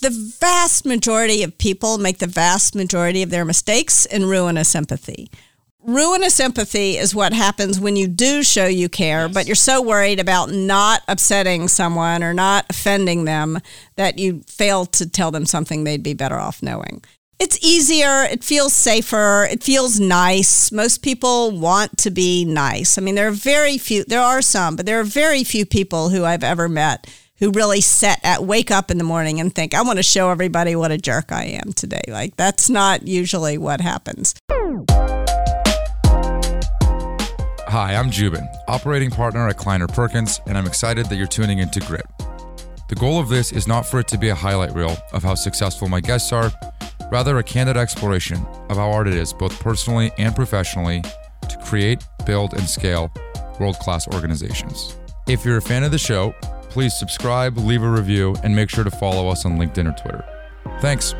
the vast majority of people make the vast majority of their mistakes and ruinous empathy. Ruin a sympathy is what happens when you do show you care, but you're so worried about not upsetting someone or not offending them that you fail to tell them something they'd be better off knowing. It's easier, it feels safer, it feels nice. Most people want to be nice. I mean, there are very few, there are some, but there are very few people who I've ever met who really set at wake up in the morning and think, I want to show everybody what a jerk I am today. Like, that's not usually what happens. Hi, I'm Joubin, operating partner at Kleiner Perkins, and I'm excited that you're tuning into Grit. The goal of this is not for it to be a highlight reel of how successful my guests are, rather, a candid exploration of how hard it is, both personally and professionally, to create, build, and scale world class organizations. If you're a fan of the show, please subscribe, leave a review, and make sure to follow us on LinkedIn or Twitter. Thanks.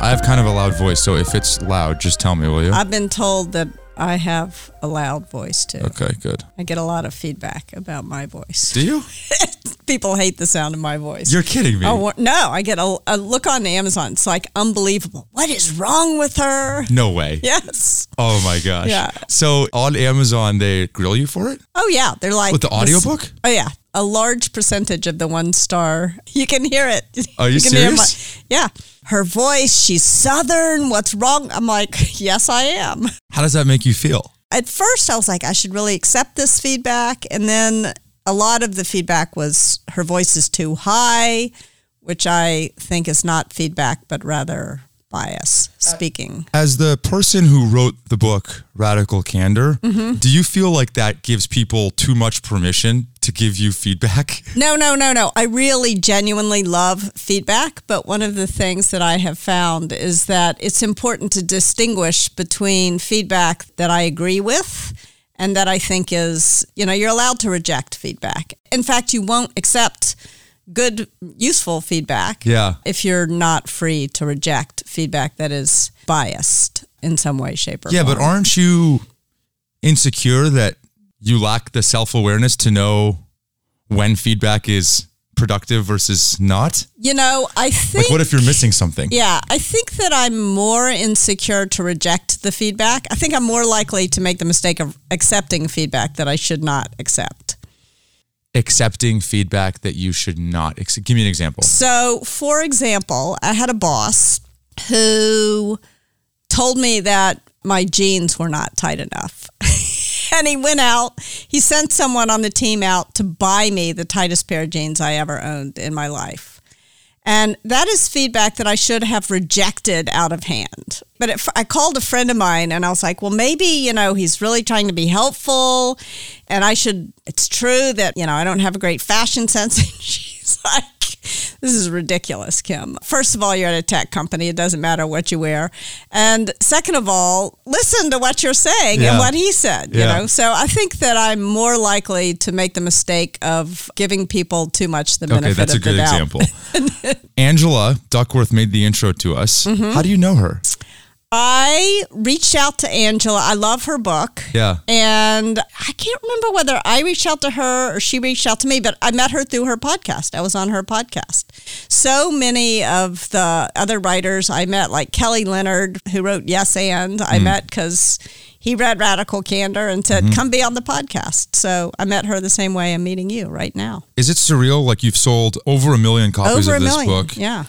I have kind of a loud voice, so if it's loud, just tell me, will you? I've been told that I have a loud voice too. Okay, good. I get a lot of feedback about my voice. Do you? People hate the sound of my voice. You're kidding me. Oh no! I get a, a look on Amazon. It's like unbelievable. What is wrong with her? No way. Yes. Oh my gosh. Yeah. So on Amazon, they grill you for it Oh yeah. They're like with the this- audiobook? Oh yeah. A large percentage of the one star. You can hear it. Are you can hear serious? yeah. Her voice. She's southern. What's wrong? I'm like, yes, I am. How does that make you feel? at first I was like, I should really accept this feedback. And then a lot of the feedback was her voice is too high, which I think is not feedback, but rather bias speaking. As the person who wrote the book Radical Candor, Mm-hmm. do you feel like that gives people too much permission to give you feedback? No, no, no, no. I really genuinely love feedback, but one of the things that I have found is that it's important to distinguish between feedback that I agree with and that I think is, you know, you're allowed to reject feedback. In fact, you won't accept good, useful feedback Yeah. if you're not free to reject feedback that is biased in some way, shape, or Yeah, form. but aren't you insecure that you lack the self awareness to know when feedback is productive versus not? you know, I think. Like, what if you're missing something? Yeah, I think that I'm more insecure to reject the feedback. I think I'm more likely to make the mistake of accepting feedback that I should not accept. Accepting feedback that you should not accept. Give me an example. So, for example, I had a boss who told me that my jeans were not tight enough. And he went out, he sent someone on the team out to buy me the tightest pair of jeans I ever owned in my life. And that is feedback that I should have rejected out of hand. But if I called a friend of mine and I was like, well, maybe, you know, he's really trying to be helpful. And I should, it's true that, you know, I don't have a great fashion sense. And she's like, this is ridiculous, Kim. First of all, you're at a tech company. It doesn't matter what you wear. And second of all, listen to what you're saying Yeah. and what he said, you know? So I think that I'm more likely to make the mistake of giving people too much the benefit Okay, that's a of good example. Angela Duckworth made the intro to us. Mm-hmm. How do you know her? I reached out to Angela. I love her book. Yeah. And I can't remember whether I reached out to her or she reached out to me, but I met her through her podcast. I was on her podcast. So many of the other writers I met, like Kelly Leonard, who wrote Yes and, I mm. met because he read Radical Candor and said, mm-hmm. come be on the podcast. So I met her the same way I'm meeting you right now. Is it surreal? Like you've sold over a million copies Over a of this million. book, Yeah.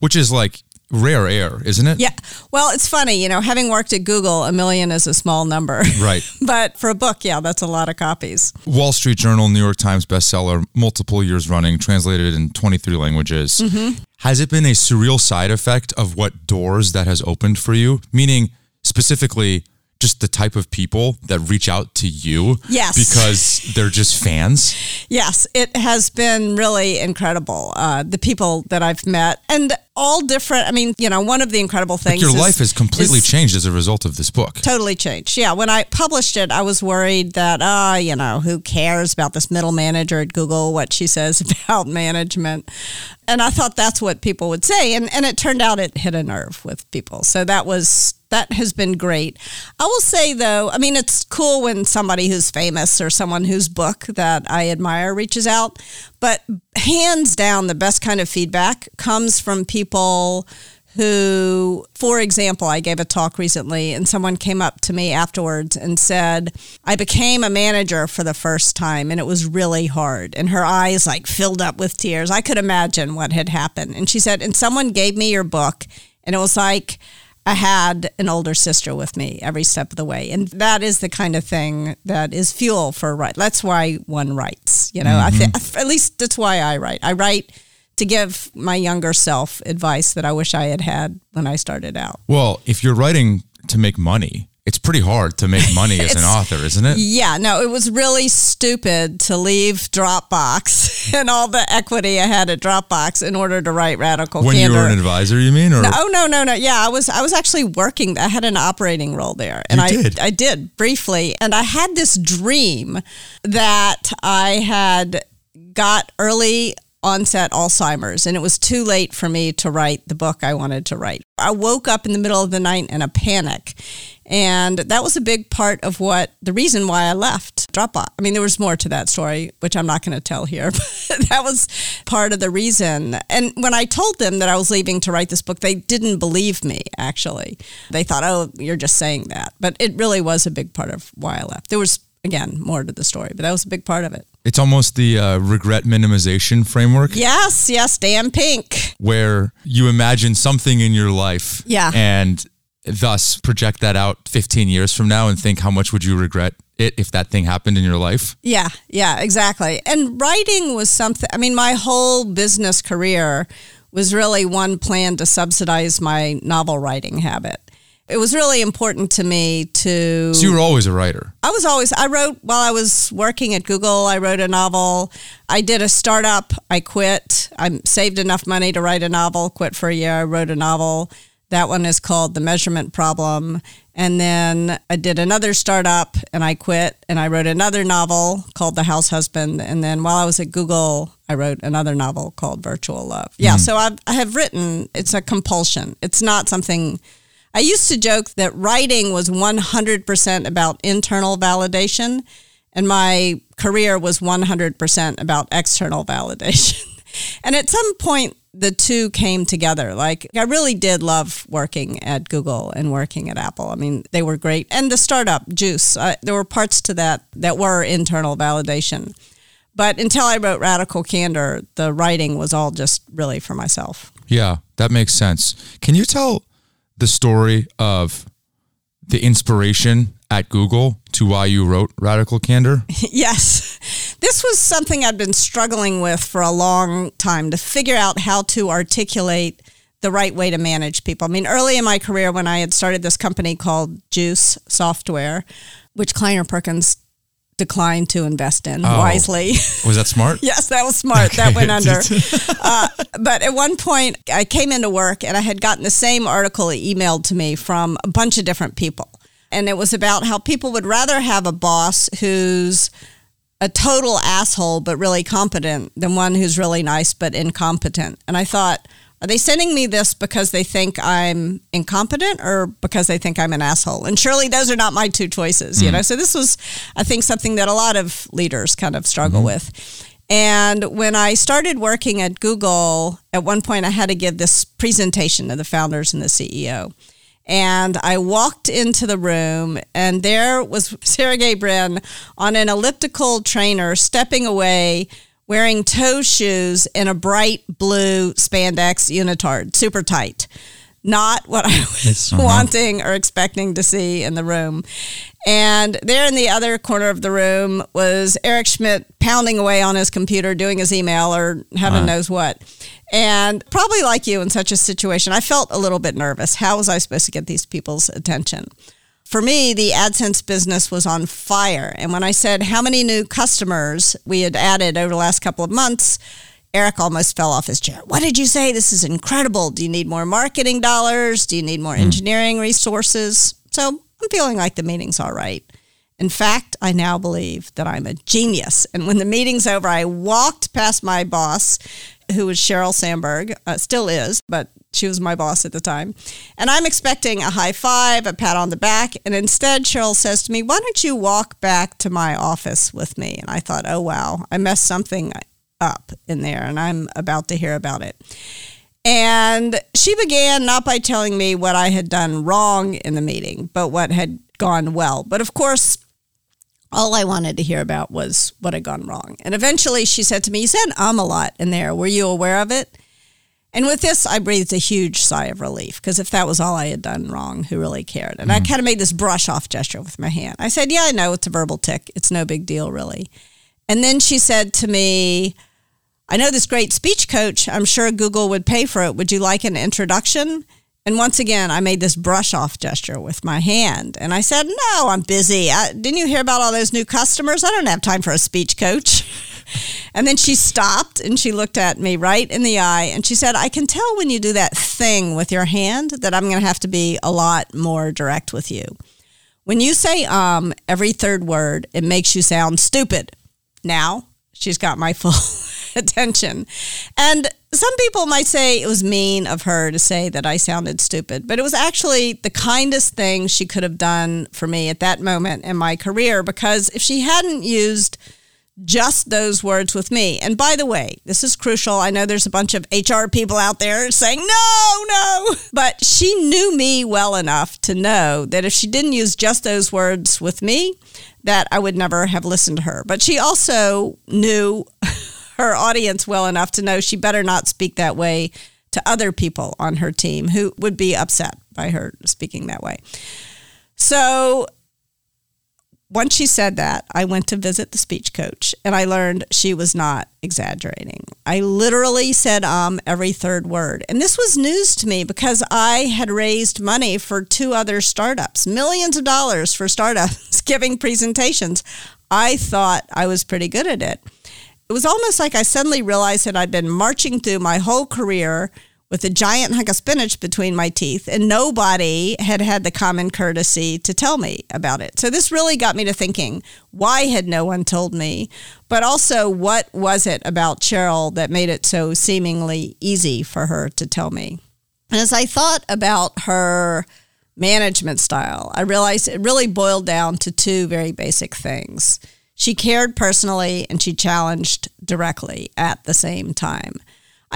which is like rare air, isn't it? Yeah. Well, it's funny, you know, having worked at Google, a million is a small number. Right. but for a book, yeah, that's a lot of copies. Wall Street Journal, New York Times bestseller, multiple years running, translated in 23 languages. Mm-hmm. Has it been a surreal side effect of what doors that has opened for you? Meaning, specifically, just the type of people that reach out to you Yes. because they're just fans. Yes, it has been really incredible. Uh, the people that I've met and all different. I mean, you know, one of the incredible things Your is- life has completely is changed as a result of this book. Totally changed. Yeah, when I published it, I was worried that, ah, you know, who cares about this middle manager at Google, what she says about management. And I thought that's what people would say. And, and it turned out it hit a nerve with people. So that was that has been great. I will say though, I mean, it's cool when somebody who's famous or someone whose book that I admire reaches out, but hands down, the best kind of feedback comes from people who, for example, I gave a talk recently and someone came up to me afterwards and said, I became a manager for the first time and it was really hard. And her eyes like filled up with tears. I could imagine what had happened. And she said, and someone gave me your book and it was like, I had an older sister with me every step of the way. And that is the kind of thing that is fuel for write. That's why one writes, you know, mm-hmm. I think, at least that's why I write. I write to give my younger self advice that I wish I had had when I started out. Well, if you're writing to make money, it's pretty hard to make money as an author, isn't it? Yeah, no, it was really stupid to leave Dropbox and all the equity I had at Dropbox in order to write Radical when Candor. you were an advisor, you mean? Or? No, oh, no, no, no. Yeah, I was I was actually working. I had an operating role there, and you I did. I did briefly, and I had this dream that I had got early onset Alzheimer's, and it was too late for me to write the book I wanted to write. I woke up in the middle of the night in a panic. And that was a big part of what the reason why I left Dropbox. I mean, there was more to that story, which I'm not going to tell here, but that was part of the reason. And when I told them that I was leaving to write this book, they didn't believe me, actually. They thought, oh, you're just saying that. But it really was a big part of why I left. There was, again, more to the story, but that was a big part of it. It's almost the uh, regret minimization framework. Yes, yes, Dan Pink. Where you imagine something in your life. Yeah. And thus project that out 15 years from now and think how much would you regret it if that thing happened in your life? Yeah, yeah, exactly. And writing was something, I mean, my whole business career was really one plan to subsidize my novel writing habit it was really important to me to. So you were always a writer. I was always. I wrote while I was working at Google. I wrote a novel. I did a startup. I quit. I saved enough money to write a novel. Quit for a year. I wrote a novel. That one is called The Measurement Problem. And then I did another startup and I quit and I wrote another novel called The House Husband. And then while I was at Google, I wrote another novel called Virtual Love. Yeah, mm. so I've, I have written, it's a compulsion. It's not something I used to joke that writing was 100% about internal validation, and my career was 100% about external validation. and at some point, the two came together. Like, I really did love working at Google and working at Apple. I mean, they were great. And the startup, Juice, uh, there were parts to that that were internal validation. But until I wrote Radical Candor, the writing was all just really for myself. Yeah, that makes sense. Can you tell the story of the inspiration at Google to why you wrote Radical Candor? yes. This was something I'd been struggling with for a long time to figure out how to articulate the right way to manage people. I mean, early in my career, when I had started this company called Juice Software, which Kleiner Perkins declined to invest in oh. wisely. Was that smart? yes, that was smart. Okay. That went under. uh, but at one point, I came into work and I had gotten the same article emailed to me from a bunch of different people. And it was about how people would rather have a boss who's a total asshole but really competent than one who's really nice but incompetent. And I thought, are they sending me this because they think I'm incompetent or because they think I'm an asshole? And surely those are not my two choices, mm-hmm. you know? So this was, I think, something that a lot of leaders kind of struggle mm-hmm. with. And when I started working at Google, at one point I had to give this presentation to the founders and the CEO. And I walked into the room, and there was Sergey Brin on an elliptical trainer stepping away wearing toe shoes and a bright blue spandex unitard, super tight. Not what I was uh-huh. wanting or expecting to see in the room. And there in the other corner of the room was Eric Schmidt pounding away on his computer, doing his email or heaven uh-huh. knows what. And probably like you in such a situation, I felt a little bit nervous. How was I supposed to get these people's attention? for me, the AdSense business was on fire. And when I said how many new customers we had added over the last couple of months, Eric almost fell off his chair. What did you say? This is incredible. Do you need more marketing dollars? Do you need more hmm. engineering resources? So I'm feeling like the meeting's all right. In fact, I now believe that I'm a genius. And when the meeting's over, I walked past my boss, who was Sheryl Sandberg, uh, still is, but she was my boss at the time. And I'm expecting a high five, a pat on the back. And instead, Cheryl says to me, Why don't you walk back to my office with me? And I thought, Oh, wow, I messed something up in there and I'm about to hear about it. And she began not by telling me what I had done wrong in the meeting, but what had gone well. But of course, all I wanted to hear about was what had gone wrong. And eventually she said to me, You said um a lot in there. Were you aware of it? And with this, I breathed a huge sigh of relief because if that was all I had done wrong, who really cared? And mm. I kind of made this brush off gesture with my hand. I said, Yeah, I know it's a verbal tic. It's no big deal, really. And then she said to me, I know this great speech coach. I'm sure Google would pay for it. Would you like an introduction? And once again, I made this brush off gesture with my hand. And I said, No, I'm busy. I, didn't you hear about all those new customers? I don't have time for a speech coach. and then she stopped and she looked at me right in the eye and she said, I can tell when you do that thing with your hand that I'm going to have to be a lot more direct with you. When you say um every third word, it makes you sound stupid. Now she's got my full attention. And some people might say it was mean of her to say that I sounded stupid, but it was actually the kindest thing she could have done for me at that moment in my career because if she hadn't used just those words with me. And by the way, this is crucial. I know there's a bunch of HR people out there saying, no, no. But she knew me well enough to know that if she didn't use just those words with me, that I would never have listened to her. But she also knew her audience well enough to know she better not speak that way to other people on her team who would be upset by her speaking that way. So once she said that, I went to visit the speech coach and I learned she was not exaggerating. I literally said um every third word. And this was news to me because I had raised money for two other startups, millions of dollars for startups giving presentations. I thought I was pretty good at it was almost like I suddenly realized that I'd been marching through my whole career with a giant hunk of spinach between my teeth, and nobody had had the common courtesy to tell me about it. So this really got me to thinking why had no one told me? But also, what was it about Sheryl that made it so seemingly easy for her to tell me? And as I thought about her management style, I realized it really boiled down to two very basic things. She cared personally and she challenged directly at the same time.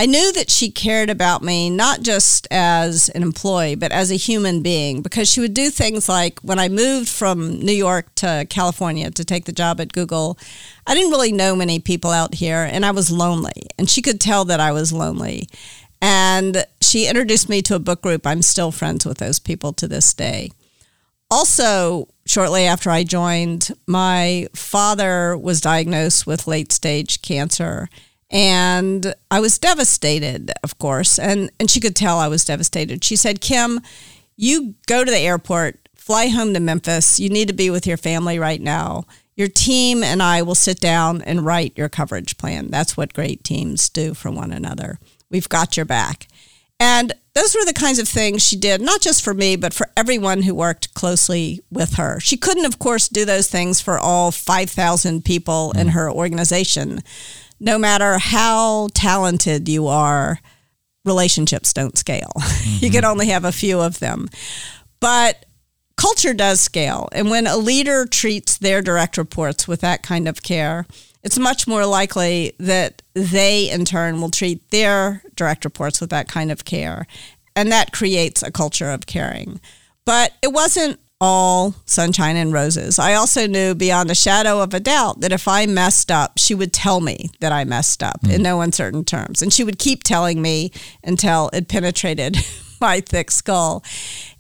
I knew that she cared about me not just as an employee, but as a human being because she would do things like when I moved from New York to California to take the job at Google, I didn't really know many people out here and I was lonely. And she could tell that I was lonely. And she introduced me to a book group. I'm still friends with those people to this day. Also, shortly after I joined, my father was diagnosed with late stage cancer. And I was devastated, of course. And, and she could tell I was devastated. She said, Kim, you go to the airport, fly home to Memphis. You need to be with your family right now. Your team and I will sit down and write your coverage plan. That's what great teams do for one another. We've got your back. And those were the kinds of things she did, not just for me, but for everyone who worked closely with her. She couldn't, of course, do those things for all 5,000 people in mm. her organization. No matter how talented you are, relationships don't scale. Mm-hmm. you can only have a few of them. But culture does scale. And when a leader treats their direct reports with that kind of care, it's much more likely that they in turn will treat their direct reports with that kind of care. And that creates a culture of caring. But it wasn't all sunshine and roses. I also knew beyond a shadow of a doubt that if I messed up, she would tell me that I messed up mm. in no uncertain terms. And she would keep telling me until it penetrated my thick skull.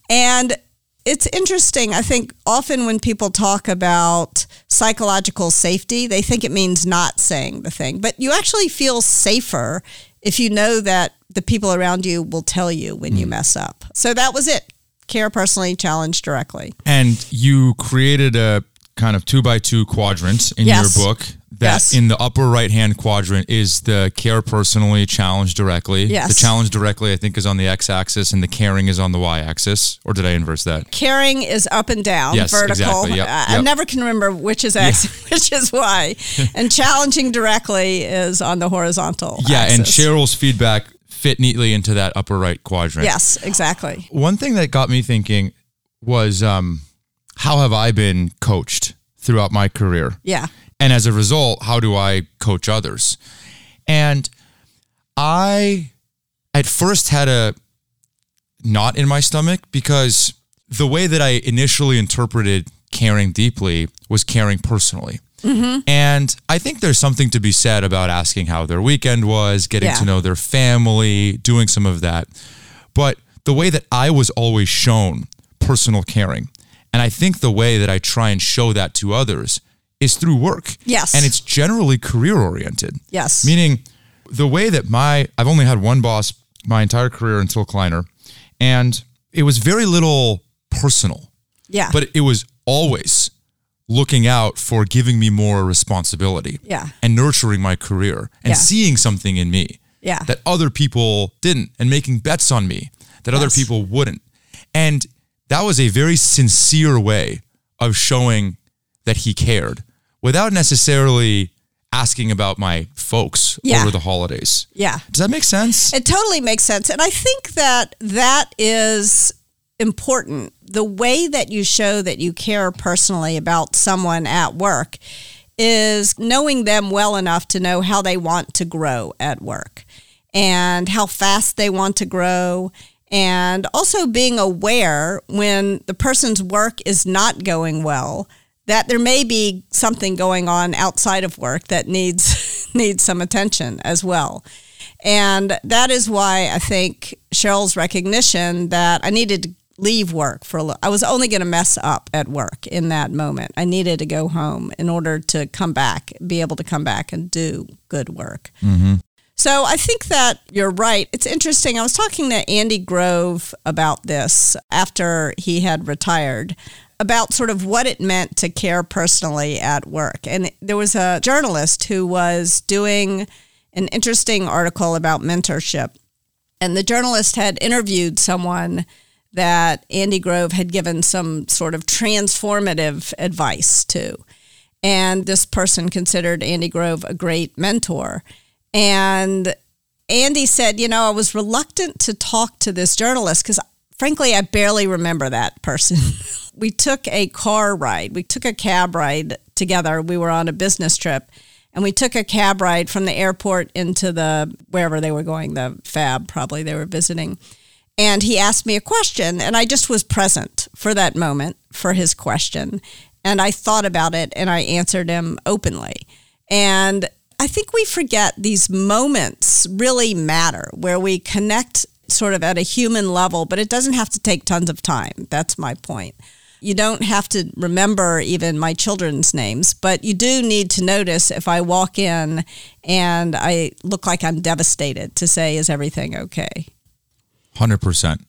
And it's interesting. I think often when people talk about psychological safety, they think it means not saying the thing. But you actually feel safer if you know that the people around you will tell you when mm. you mess up. So that was it. Care personally, challenge directly. And you created a kind of two by two quadrant in yes. your book that Yes. in the upper right hand quadrant is the care personally, challenge directly. Yes. The challenge directly, I think, is on the x axis and the caring is on the y axis. Or did I inverse that? Caring is up and down, Yes, vertical. exactly. Yep, I, I never can remember which is X, which is Y. and challenging directly is on the horizontal. Yeah, and. Sheryl's feedback fit neatly into that upper right quadrant. Yes, exactly. One thing that got me thinking was um, how have I been coached throughout my career? Yeah. And as a result, how do I coach others? And I at first had a knot in my stomach because the way that I initially interpreted caring deeply was caring personally. Mm-hmm. And I think there's something to be said about asking how their weekend was, getting Yeah. to know their family, doing some of that. But the way that I was always shown personal caring, and I think the way that I try and show that to others is through work. Yes. And it's generally career oriented. Yes. Meaning the way that my I've only had one boss my entire career until Kleiner, and it was very little personal, yeah. but it was always looking out for giving me more responsibility Yeah. and nurturing my career and Yeah. seeing something in me Yeah. that other people didn't and making bets on me that other people wouldn't. And that was a very sincere way of showing that he cared without necessarily asking about my folks Yeah. over the holidays. yeah. Does that make sense? It totally makes sense. And I think that that is important. The way that you show that you care personally about someone at work is knowing them well enough to know how they want to grow at work and how fast they want to grow. And also being aware when the person's work is not going well, that there may be something going on outside of work that needs needs some attention as well. And that is why I think Sheryl's recognition that I needed to leave work for a little. I was only going to mess up at work in that moment. I needed to go home in order to come back, be able to come back and do good work. Mm-hmm. So I think that you're right. It's interesting. I was talking to Andy Grove about this after he had retired about sort of what it meant to care personally at work. And there was a journalist who was doing an interesting article about mentorship. And the journalist had interviewed someone that Andy Grove had given some sort of transformative advice to. And this person considered Andy Grove a great mentor. And Andy said, you know, I was reluctant to talk to this journalist because, frankly, I barely remember that person. we took a car ride, we took a cab ride together. We were on a business trip. And we took a cab ride from the airport into the wherever they were going, the fab probably they were visiting. And he asked me a question, and I just was present for that moment for his question. And I thought about it and I answered him openly. And I think we forget these moments really matter where we connect sort of at a human level, but it doesn't have to take tons of time. That's my point. You don't have to remember even my children's names, but you do need to notice if I walk in and I look like I'm devastated to say, is everything okay? 100%.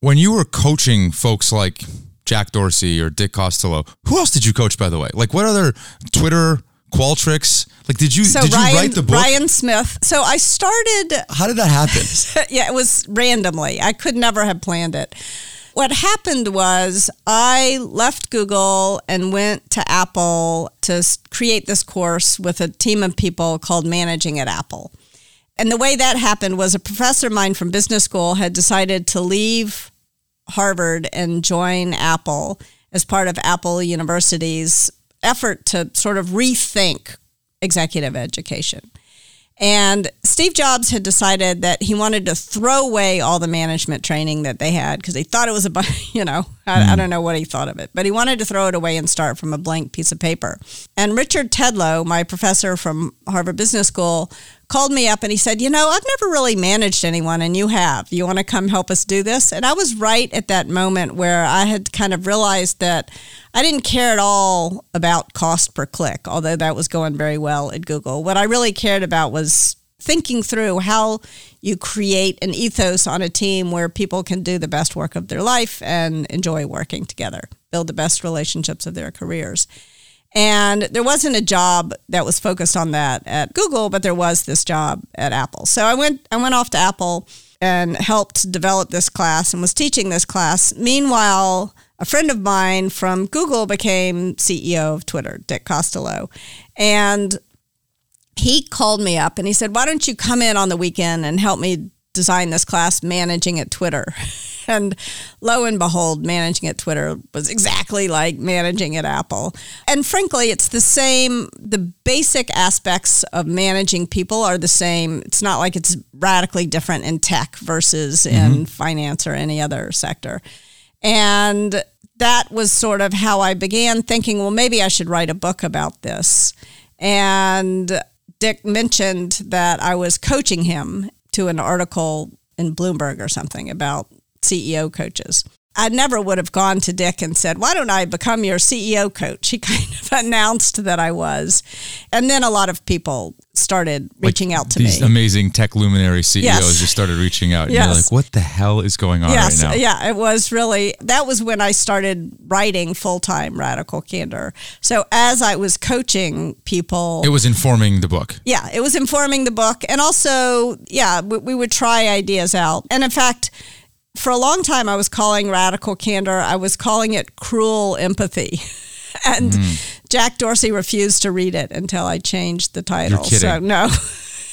When you were coaching folks like Jack Dorsey or Dick Costolo, who else did you coach, by the way? Like, what other Twitter Qualtrics? Like, did you So did you Ryan, write the book? Ryan Smith. So I started How did that happen? yeah, it was randomly. I could never have planned it. What happened was I left Google and went to Apple to create this course with a team of people called Managing at Apple. And the way that happened was a professor of mine from business school had decided to leave Harvard and join Apple as part of Apple University's effort to sort of rethink executive education. And Steve Jobs had decided that he wanted to throw away all the management training that they had because he thought it was a, you know, I, I hmm. don't know what he thought of it, but he wanted to throw it away and start from a blank piece of paper. And Richard Tedlow, my professor from Harvard Business School, called me up and he said, You know, I've never really managed anyone and you have. You want to come help us do this? And I was right at that moment where I had kind of realized that I didn't care at all about cost per click, although that was going very well at Google. What I really cared about was thinking through how you create an ethos on a team where people can do the best work of their life and enjoy working together, build the best relationships of their careers. And there wasn't a job that was focused on that at Google, but there was this job at Apple. So I went I went off to Apple and helped develop this class and was teaching this class. Meanwhile, a friend of mine from Google became CEO of Twitter, Dick Costolo. And he called me up and he said, Why don't you come in on the weekend and help me design this class managing at Twitter? And lo and behold, managing at Twitter was exactly like managing at Apple. And frankly, it's the same, the basic aspects of managing people are the same. It's not like it's radically different in tech versus mm-hmm. in finance or any other sector. And that was sort of how I began thinking, well, maybe I should write a book about this. And Dick mentioned that I was coaching him to an article in Bloomberg or something about CEO coaches. I never would have gone to Dick and said, Why don't I become your CEO coach? He kind of announced that I was. And then a lot of people started reaching like out to these me. amazing tech luminary CEOs yes. just started reaching out. And yes. you're like, What the hell is going on yes. right now? Yeah, it was really, that was when I started writing full time Radical Candor. So as I was coaching people, it was informing the book. Yeah, it was informing the book. And also, yeah, we, we would try ideas out. And in fact, for a long time, I was calling radical candor, I was calling it cruel empathy. and mm. Jack Dorsey refused to read it until I changed the title. So, no.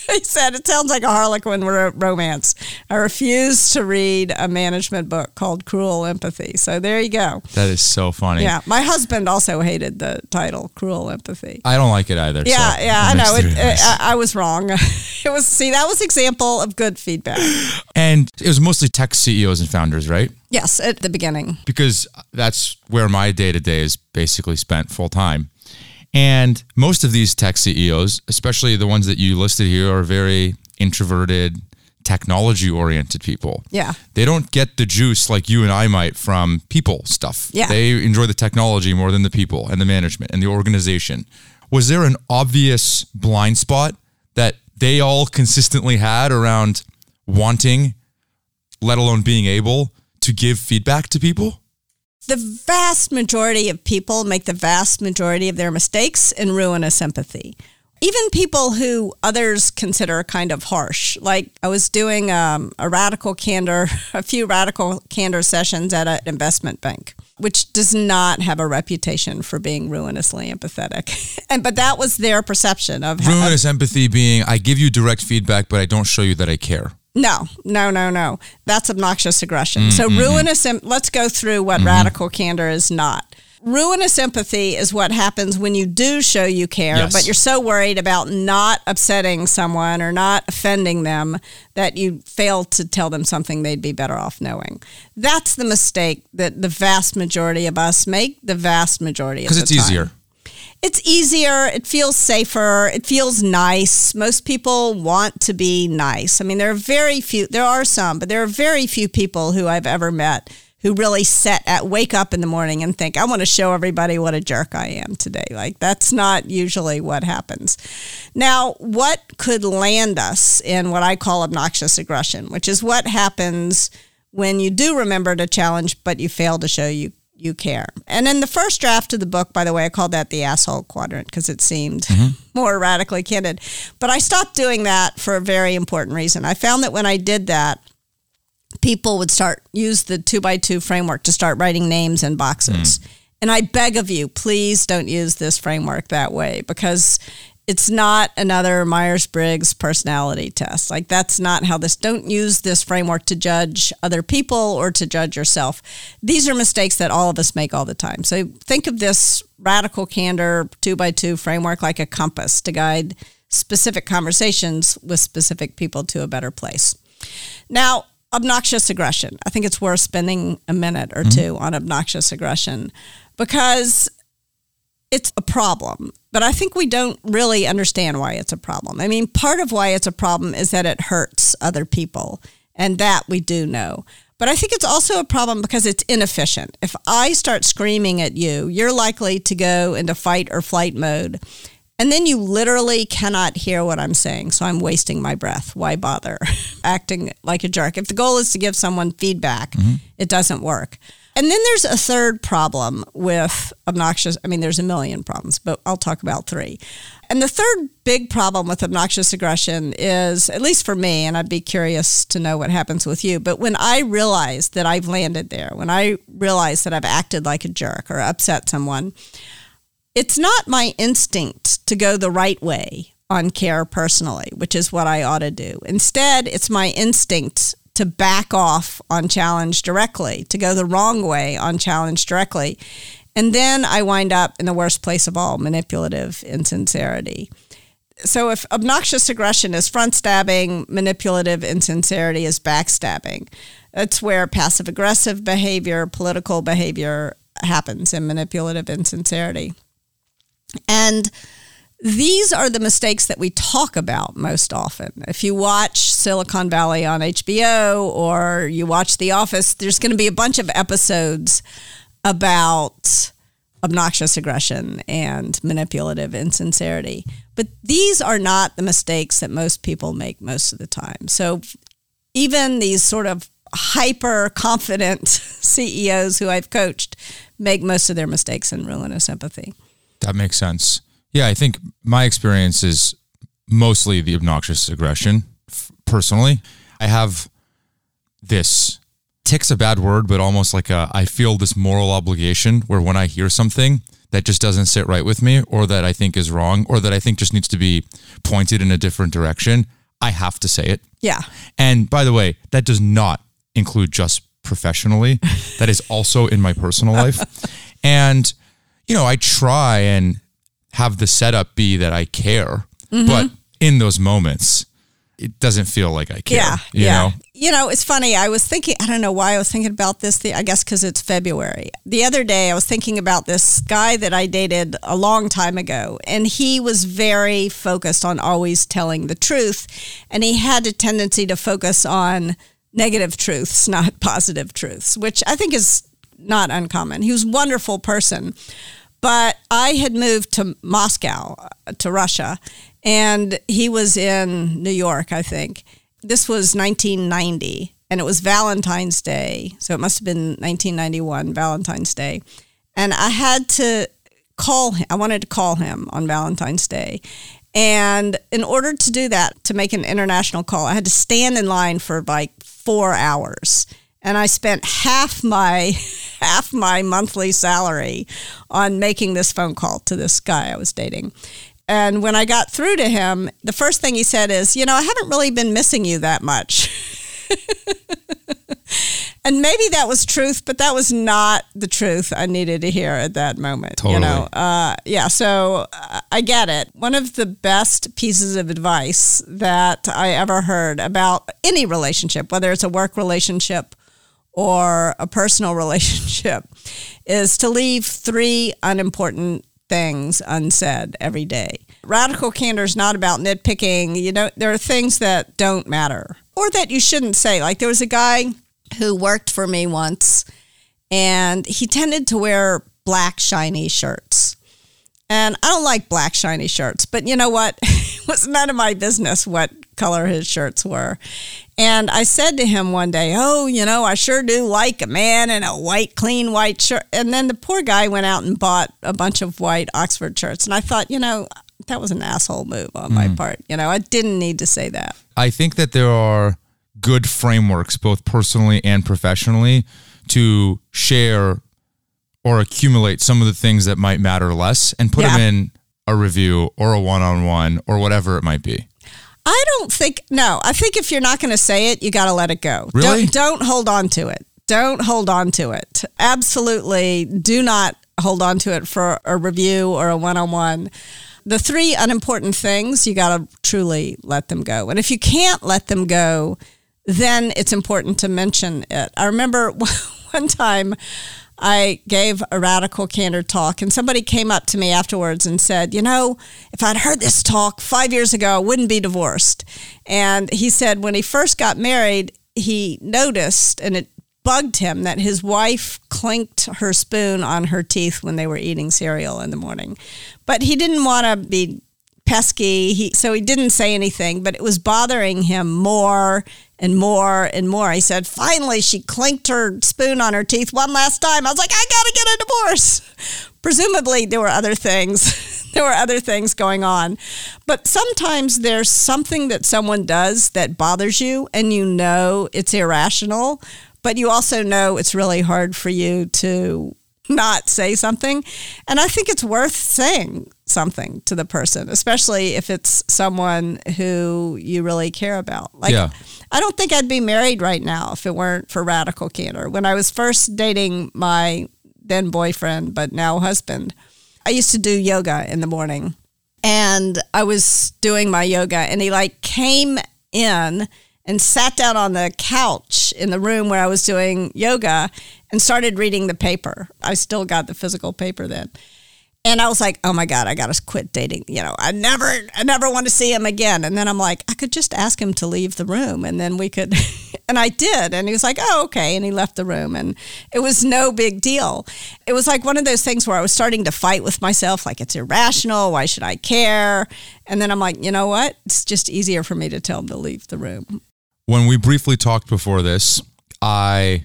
he said it sounds like a Harlequin romance. I refuse to read a management book called Cruel Empathy. So there you go. That is so funny. Yeah, my husband also hated the title Cruel Empathy. I don't like it either. Yeah, so yeah, I know. It, it, I, I, was wrong. it was see that was example of good feedback. And it was mostly tech CEOs and founders, right? Yes, at the beginning. Because that's where my day to day is basically spent full time. And most of these tech CEOs, especially the ones that you listed here, are very introverted, technology oriented people. Yeah. They don't get the juice like you and I might from people stuff. Yeah. They enjoy the technology more than the people and the management and the organization. Was there an obvious blind spot that they all consistently had around wanting, let alone being able to give feedback to people? The vast majority of people make the vast majority of their mistakes in ruinous empathy. Even people who others consider kind of harsh. Like I was doing um, a radical candor, a few radical candor sessions at an investment bank, which does not have a reputation for being ruinously empathetic. and but that was their perception of ruinous empathy being I give you direct feedback, but I don't show you that I care. No, no, no, no. That's obnoxious aggression. Mm-hmm. So ruinous. let's go through what mm-hmm. radical candor is not. Ruinous empathy is what happens when you do show you care, yes. but you're so worried about not upsetting someone or not offending them that you fail to tell them something they'd be better off knowing. That's the mistake that the vast majority of us make. The vast majority of us. because it's easier it's easier. It feels safer. It feels nice. Most people want to be nice. I mean, there are very few, there are some, but there are very few people who I've ever met who really set at wake up in the morning and think, I want to show everybody what a jerk I am today. Like, that's not usually what happens. Now, what could land us in what I call obnoxious aggression, which is what happens when you do remember to challenge, but you fail to show you you care. And in the first draft of the book, by the way, I called that the asshole quadrant because it seemed mm-hmm. more radically candid. But I stopped doing that for a very important reason. I found that when I did that, people would start use the two by two framework to start writing names in boxes. Mm. And I beg of you, please don't use this framework that way because it's not another Myers Briggs personality test. Like, that's not how this, don't use this framework to judge other people or to judge yourself. These are mistakes that all of us make all the time. So, think of this radical candor two by two framework like a compass to guide specific conversations with specific people to a better place. Now, obnoxious aggression. I think it's worth spending a minute or mm-hmm. two on obnoxious aggression because it's a problem, but I think we don't really understand why it's a problem. I mean, part of why it's a problem is that it hurts other people, and that we do know. But I think it's also a problem because it's inefficient. If I start screaming at you, you're likely to go into fight or flight mode. And then you literally cannot hear what I'm saying. So I'm wasting my breath. Why bother acting like a jerk? If the goal is to give someone feedback, mm-hmm. it doesn't work. And then there's a third problem with obnoxious. I mean, there's a million problems, but I'll talk about three. And the third big problem with obnoxious aggression is, at least for me, and I'd be curious to know what happens with you, but when I realize that I've landed there, when I realize that I've acted like a jerk or upset someone, it's not my instinct to go the right way on care personally, which is what I ought to do. Instead, it's my instinct to back off on challenge directly, to go the wrong way on challenge directly. And then I wind up in the worst place of all manipulative insincerity. So, if obnoxious aggression is front stabbing, manipulative insincerity is backstabbing. That's where passive aggressive behavior, political behavior happens in manipulative insincerity. And these are the mistakes that we talk about most often. If you watch Silicon Valley on HBO or you watch The Office, there's going to be a bunch of episodes about obnoxious aggression and manipulative insincerity. But these are not the mistakes that most people make most of the time. So even these sort of hyper confident CEOs who I've coached make most of their mistakes in ruinous empathy. That makes sense. Yeah, I think my experience is mostly the obnoxious aggression. Personally, I have this tick's a bad word, but almost like a I feel this moral obligation where when I hear something that just doesn't sit right with me or that I think is wrong or that I think just needs to be pointed in a different direction, I have to say it. Yeah. And by the way, that does not include just professionally. that is also in my personal life. And you know, I try and have the setup be that I care, mm-hmm. but in those moments, it doesn't feel like I care. Yeah, you yeah. know. You know, it's funny. I was thinking. I don't know why I was thinking about this. The, I guess because it's February. The other day, I was thinking about this guy that I dated a long time ago, and he was very focused on always telling the truth, and he had a tendency to focus on negative truths, not positive truths, which I think is not uncommon. He was a wonderful person. But I had moved to Moscow, uh, to Russia, and he was in New York, I think. This was 1990, and it was Valentine's Day. So it must have been 1991, Valentine's Day. And I had to call him. I wanted to call him on Valentine's Day. And in order to do that, to make an international call, I had to stand in line for like four hours and I spent half my half my monthly salary on making this phone call to this guy I was dating. And when I got through to him, the first thing he said is, "You know, I haven't really been missing you that much." and maybe that was truth, but that was not the truth I needed to hear at that moment. Totally. You know, uh, yeah. So uh, I get it. One of the best pieces of advice that I ever heard about any relationship, whether it's a work relationship or a personal relationship is to leave three unimportant things unsaid every day. Radical candor is not about nitpicking. You know, there are things that don't matter or that you shouldn't say. Like there was a guy who worked for me once and he tended to wear black shiny shirts. And I don't like black shiny shirts, but you know what? it was none of my business what color his shirts were. And I said to him one day, Oh, you know, I sure do like a man in a white, clean white shirt. And then the poor guy went out and bought a bunch of white Oxford shirts. And I thought, you know, that was an asshole move on mm. my part. You know, I didn't need to say that. I think that there are good frameworks, both personally and professionally, to share or accumulate some of the things that might matter less and put yeah. them in a review or a one on one or whatever it might be. I don't think no. I think if you're not going to say it, you got to let it go. Really? Don't, don't hold on to it. Don't hold on to it. Absolutely, do not hold on to it for a review or a one-on-one. The three unimportant things you got to truly let them go. And if you can't let them go, then it's important to mention it. I remember one time I gave a radical candor talk, and somebody came up to me afterwards and said, You know, if I'd heard this talk five years ago, I wouldn't be divorced. And he said when he first got married, he noticed, and it bugged him that his wife clinked her spoon on her teeth when they were eating cereal in the morning. But he didn't want to be pesky. He, so he didn't say anything, but it was bothering him more and more and more. He said, finally, she clinked her spoon on her teeth one last time. I was like, I got to get a divorce. Presumably, there were other things. there were other things going on. But sometimes there's something that someone does that bothers you, and you know it's irrational, but you also know it's really hard for you to not say something. And I think it's worth saying something to the person, especially if it's someone who you really care about. Like, Yeah. I don't think I'd be married right now if it weren't for radical candor. When I was first dating my then boyfriend, but now husband, I used to do yoga in the morning. And I was doing my yoga, and he like came in and sat down on the couch in the room where I was doing yoga and started reading the paper. I still got the physical paper then. And I was like, oh my God, I got to quit dating. You know, I never, I never want to see him again. And then I'm like, I could just ask him to leave the room and then we could, and I did. And he was like, oh, okay. And he left the room and it was no big deal. It was like one of those things where I was starting to fight with myself, like it's irrational. Why should I care? And then I'm like, you know what? It's just easier for me to tell him to leave the room. when we briefly talked before this, I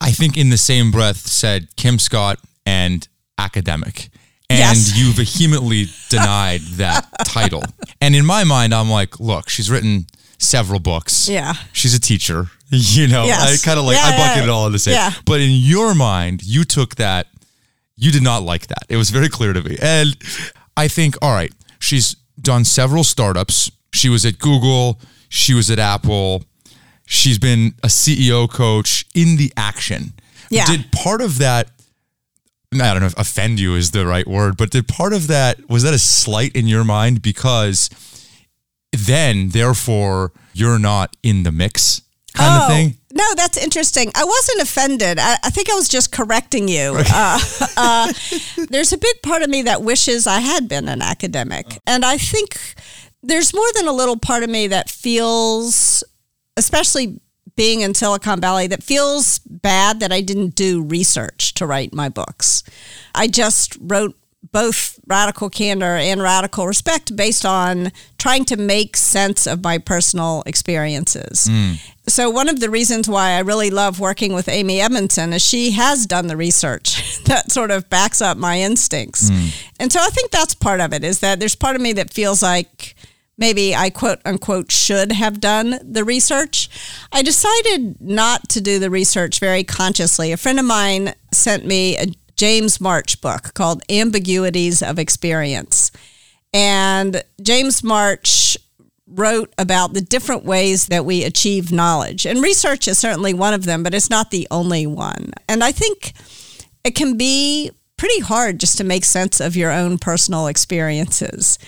I think in the same breath said Kim Scott and academic. And Yes. you vehemently denied that title. And in my mind, I'm like, look, she's written several books. Yeah. She's a teacher. You know, Yes. I kind of like, Yeah, I bucket yeah, it all in the same. yeah. But in your mind, you took that, you did not like that. It was very clear to me. And I think, all right, she's done several startups. She was at Google, she was at Apple, she's been a CEO coach in the action. Yeah. Did part of that, I don't know if offend you is the right word, but did part of that, was that a slight in your mind? Because then, therefore, you're not in the mix kind of thing? Oh, No, that's interesting. I wasn't offended. I, I think I was just correcting you. Uh, uh, there's a big part of me that wishes I had been an academic. And I think there's more than a little part of me that feels, especially being in Silicon Valley, that feels bad that I didn't do research to write my books. I just wrote both radical candor and radical respect based on trying to make sense of my personal experiences. Hmm. So one of the reasons why I really love working with Amy Edmondson is she has done the research that sort of backs up my instincts. Hmm. And so I think that's part of it is that there's part of me that feels like maybe I quote unquote should have done the research. I decided not to do the research very consciously. A friend of mine sent me a James March book called Ambiguities of Experience. And James March wrote about the different ways that we achieve knowledge. And research is certainly one of them, but it's not the only one. And I think it can be pretty hard just to make sense of your own personal experiences.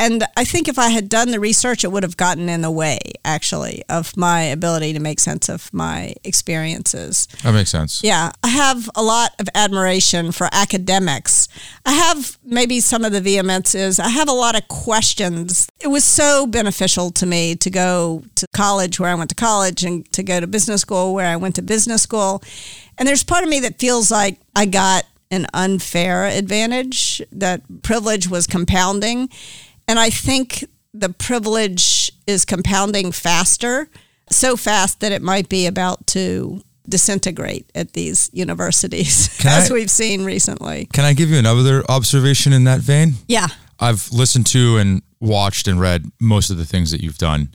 And I think if I had done the research, it would have gotten in the way, actually, of my ability to make sense of my experiences. That makes sense. Yeah, I have a lot of admiration for academics. I have maybe some of the vehemence is I have a lot of questions. It was so beneficial to me to go to college where I went to college and to go to business school where I went to business school. And there's part of me that feels like I got an unfair advantage, that privilege was compounding. And I think the privilege is compounding faster, so fast that it might be about to disintegrate at these universities, Can as I- we've seen recently. Can I give you another observation in that vein? Yeah. I've listened to and watched and read most of the things that you've done.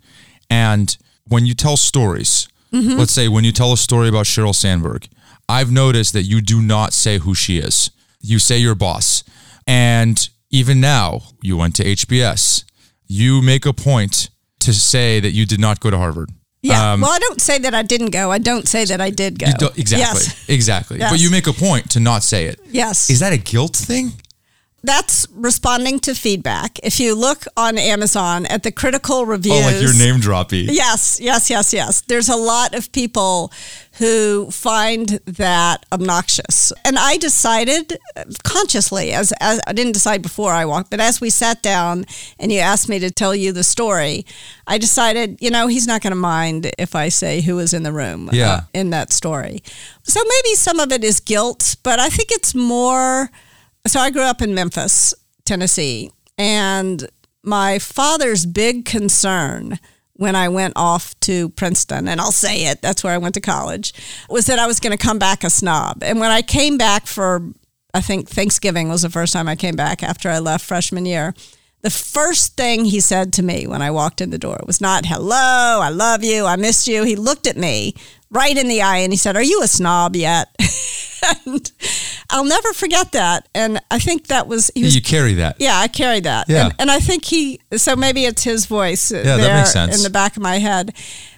And when you tell stories, Mm-hmm. let's say when you tell a story about Sheryl Sandberg, I've noticed that you do not say who she is. You say your boss. And even now, you went to HBS. You make a point to say that you did not go to Harvard. Yeah. Um, well, I don't say that I didn't go. I don't say that I did go. You don't- exactly. Yes. Exactly. Yes. But you make a point to not say it. Yes. Is that a guilt thing? That's responding to feedback. If you look on Amazon at the critical reviews. Oh, like your name droppy. Yes, yes, yes, yes. There's a lot of people who find that obnoxious. And I decided uh, consciously, as, as I didn't decide before I walked, but as we sat down and you asked me to tell you the story, I decided, you know, he's not going to mind if I say who was in the room uh, in that story. So maybe some of it is guilt, but I think it's more. So I grew up in Memphis, Tennessee, and my father's big concern when I went off to Princeton, and I'll say it, that's where I went to college, was that I was going to come back a snob. And when I came back for, I think Thanksgiving was the first time I came back after I left freshman year. The first thing he said to me when I walked in the door was not, hello, I love you, I missed you. He looked at me right in the eye and he said, Are you a snob yet? and I'll never forget that. And I think that was, he was you carry that. yeah, I carry that. Yeah. And, and I think he, so maybe it's his voice uh, yeah, that makes sense. in the back of my head.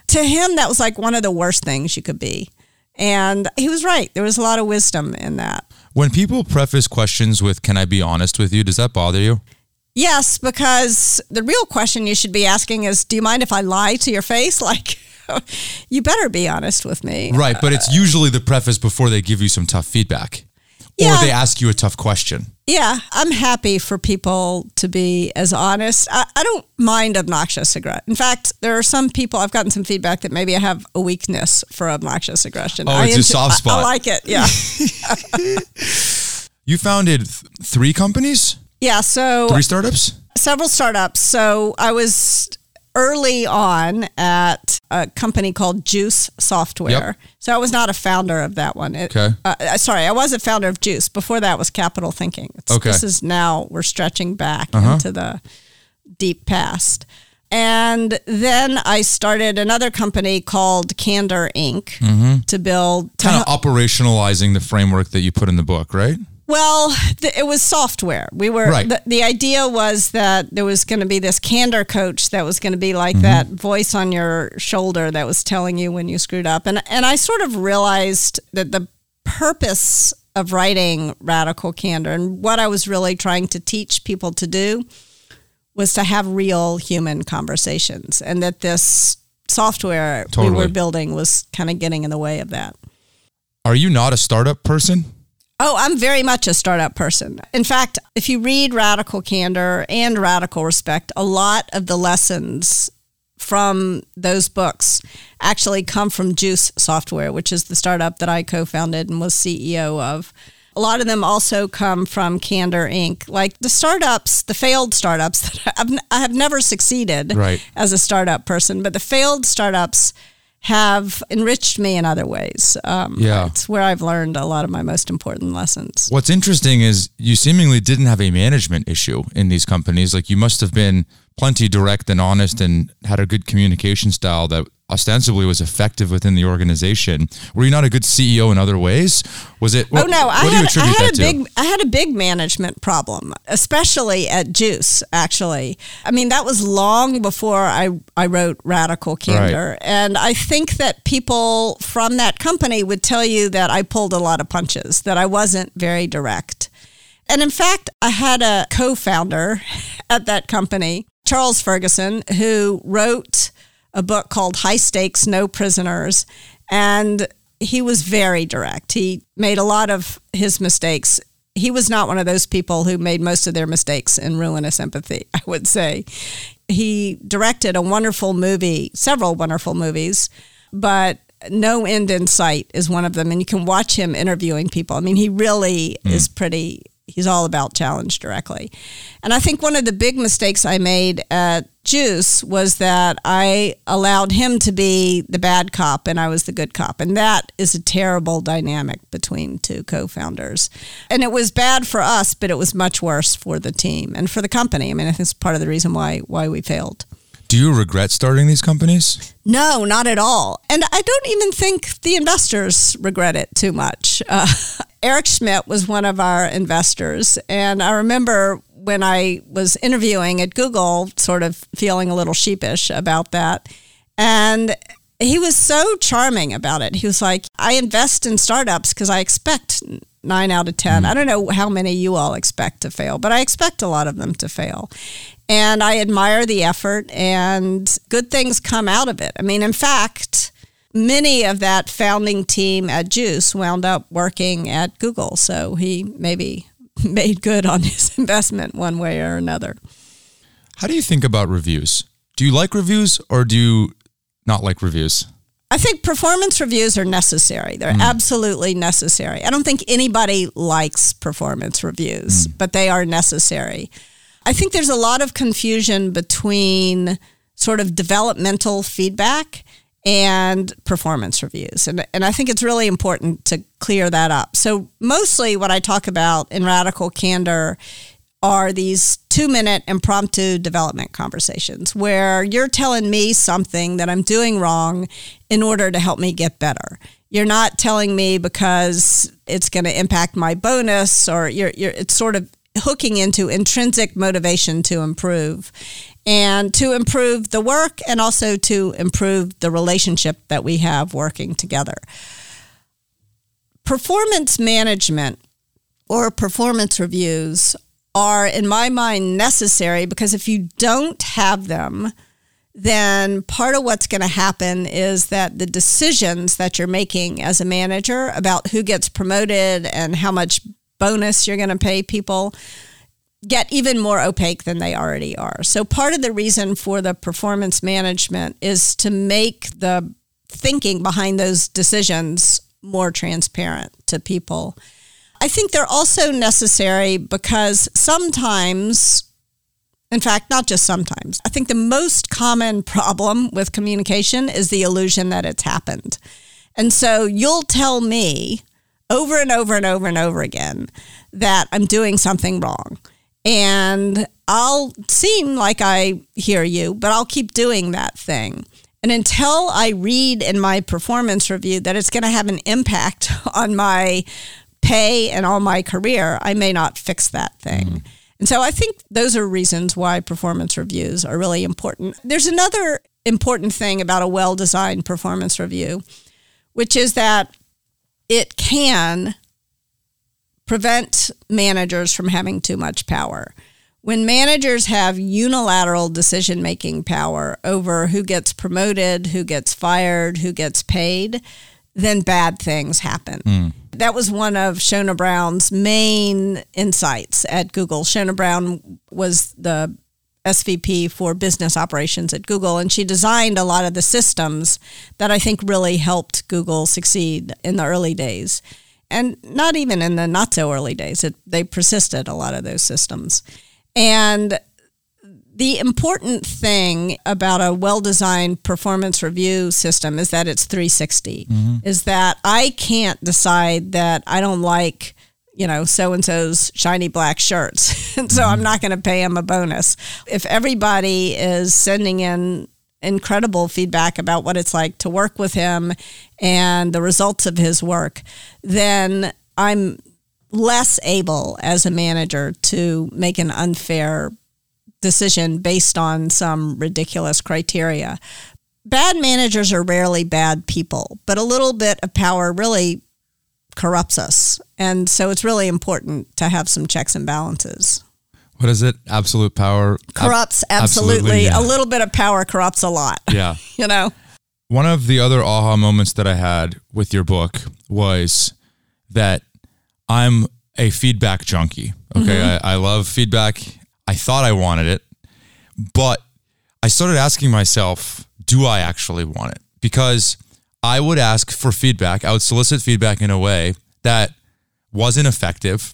To him, that was like one of the worst things you could be. And he was right. There was a lot of wisdom in that. When people preface questions with, Can I be honest with you? Does that bother you? Yes, because the real question you should be asking is Do you mind if I lie to your face? Like, you better be honest with me. Right. But it's usually the preface before they give you some tough feedback Yeah. or they ask you a tough question. Yeah, I'm happy for people to be as honest. I, I don't mind obnoxious aggression. In fact, there are some people I've gotten some feedback that maybe I have a weakness for obnoxious aggression. Oh, I it's a soft I- spot. I, like it. Yeah, You founded th- three companies, yeah. So three startups? several startups. So I was early on at a company called Juice Software. Yep. So I was not a founder of that one. It- Okay. Uh, uh, sorry, I was a founder of Juice. Before that was Capital Thinking. It's, Okay. This is now we're stretching back Uh-huh. into the deep past. And then I started another company called Candor Inc. Mm-hmm. to build Kind of operationalizing the framework that you put in the book, right? Well, th- it was software. We were Right. the, the idea was that there was going to be this candor coach that was going to be Mm-hmm. like that voice on your shoulder that was telling you when you screwed up. And and I sort of realized that the purpose of writing Radical Candor and what I was really trying to teach people to do was to have real human conversations and that this software Totally. we were building was kind of getting in the way of that. Are you not a startup person? Oh, I'm very much a startup person. In fact, if you read Radical Candor and Radical Respect, a lot of the lessons from those books actually come from Juice Software, which is the startup that I co founded and was CEO of. A lot of them also come from Candor Inc. Like the startups, the failed startups that I've, I have never succeeded Right. as a startup person, but the failed startups have enriched me in other ways. Um, Yeah. It's where I've learned a lot of my most important lessons. What's interesting is you seemingly didn't have a management issue in these companies. Like you must have been plenty direct and honest and had a good communication style that ostensibly was effective within the organization. Were you not a good CEO in other ways? Was it? What, oh no, I what do you had, I had a to? big I had a big management problem, especially at Juice. Actually, I mean that was long before I I wrote Radical Candor, and I think that people from that company would tell you that I pulled a lot of punches, that I wasn't very direct. And in fact, I had a co-founder at that company, Charles Ferguson, who wrote a book called High Stakes, No Prisoners. And he was very direct. He made a lot of his mistakes. He was not one of those people who made most of their mistakes in ruinous empathy, I would say. He directed a wonderful movie, several wonderful movies, but No End in Sight is one of them. And you can watch him interviewing people. I mean, he really hmm. is pretty, he's all about challenge directly. And I think one of the big mistakes I made at Juice was that I allowed him to be the bad cop and I was the good cop. And that is a terrible dynamic between two co founders. And it was bad for us, but it was much worse for the team and for the company. I mean, I think it's part of the reason why, why we failed. Do you regret starting these companies? No, not at all. And I don't even think the investors regret it too much. Uh, Eric Schmidt was one of our investors. And I remember when I was interviewing at Google, sort of feeling a little sheepish about that. And he was so charming about it. He was like, I invest in startups because I expect nine out of 10. I don't know how many you all expect to fail, but I expect a lot of them to fail. And I admire the effort, and good things come out of it. I mean, in fact, many of that founding team at Juice wound up working at Google. So he maybe made good on his investment one way or another. How do you think about reviews? Do you like reviews or do you not like reviews? I think performance reviews are necessary. They're mm. absolutely necessary. I don't think anybody likes performance reviews, mm. but they are necessary. I think there's a lot of confusion between sort of developmental feedback and performance reviews. And, and I think it's really important to clear that up. So, mostly what I talk about in Radical Candor are these two minute impromptu development conversations where you're telling me something that I'm doing wrong in order to help me get better. You're not telling me because it's going to impact my bonus or you're, you're, it's sort of hooking into intrinsic motivation to improve and to improve the work and also to improve the relationship that we have working together. Performance management or performance reviews are, in my mind, necessary because if you don't have them, then part of what's going to happen is that the decisions that you're making as a manager about who gets promoted and how much bonus you're going to pay people get even more opaque than they already are. So part of the reason for the performance management is to make the thinking behind those decisions more transparent to people. I think they're also necessary because sometimes in fact, not just sometimes. I think the most common problem with communication is the illusion that it's happened. And so you'll tell me over and over and over and over again that I'm doing something wrong and I'll seem like I hear you, but I'll keep doing that thing. And until I read in my performance review that it's going to have an impact on my pay and on my career, I may not fix that thing. Mm. And so I think those are reasons why performance reviews are really important. There's another important thing about a well designed performance review, which is that it can prevent managers from having too much power. When managers have unilateral decision making power over who gets promoted, who gets fired, who gets paid, then bad things happen. Mm. That was one of Shona Brown's main insights at Google. Shona Brown was the SVP for business operations at Google, and she designed a lot of the systems that I think really helped Google succeed in the early days and not even in the not so early days. It, they persisted a lot of those systems. And the important thing about a well-designed performance review system is that it's 360. Mm-hmm. Is that I can't decide that I don't like you know, so and so's shiny black shirts. and so I'm mm-hmm. not going to pay him a bonus. If everybody is sending in incredible feedback about what it's like to work with him and the results of his work, then I'm less able as a manager to make an unfair decision based on some ridiculous criteria. Bad managers are rarely bad people, but a little bit of power really corrupts us. And so it's really important to have some checks and balances what is it? Absolute power corrupts absolutely. absolutely yeah. A little bit of power corrupts a lot. Yeah. you know. One of the other aha moments that I had with your book was that I'm a feedback junkie. Okay. Mm-hmm. I, I love feedback. I thought I wanted it, but I started asking myself, do I actually want it? Because I would ask for feedback. I would solicit feedback in a way that wasn't effective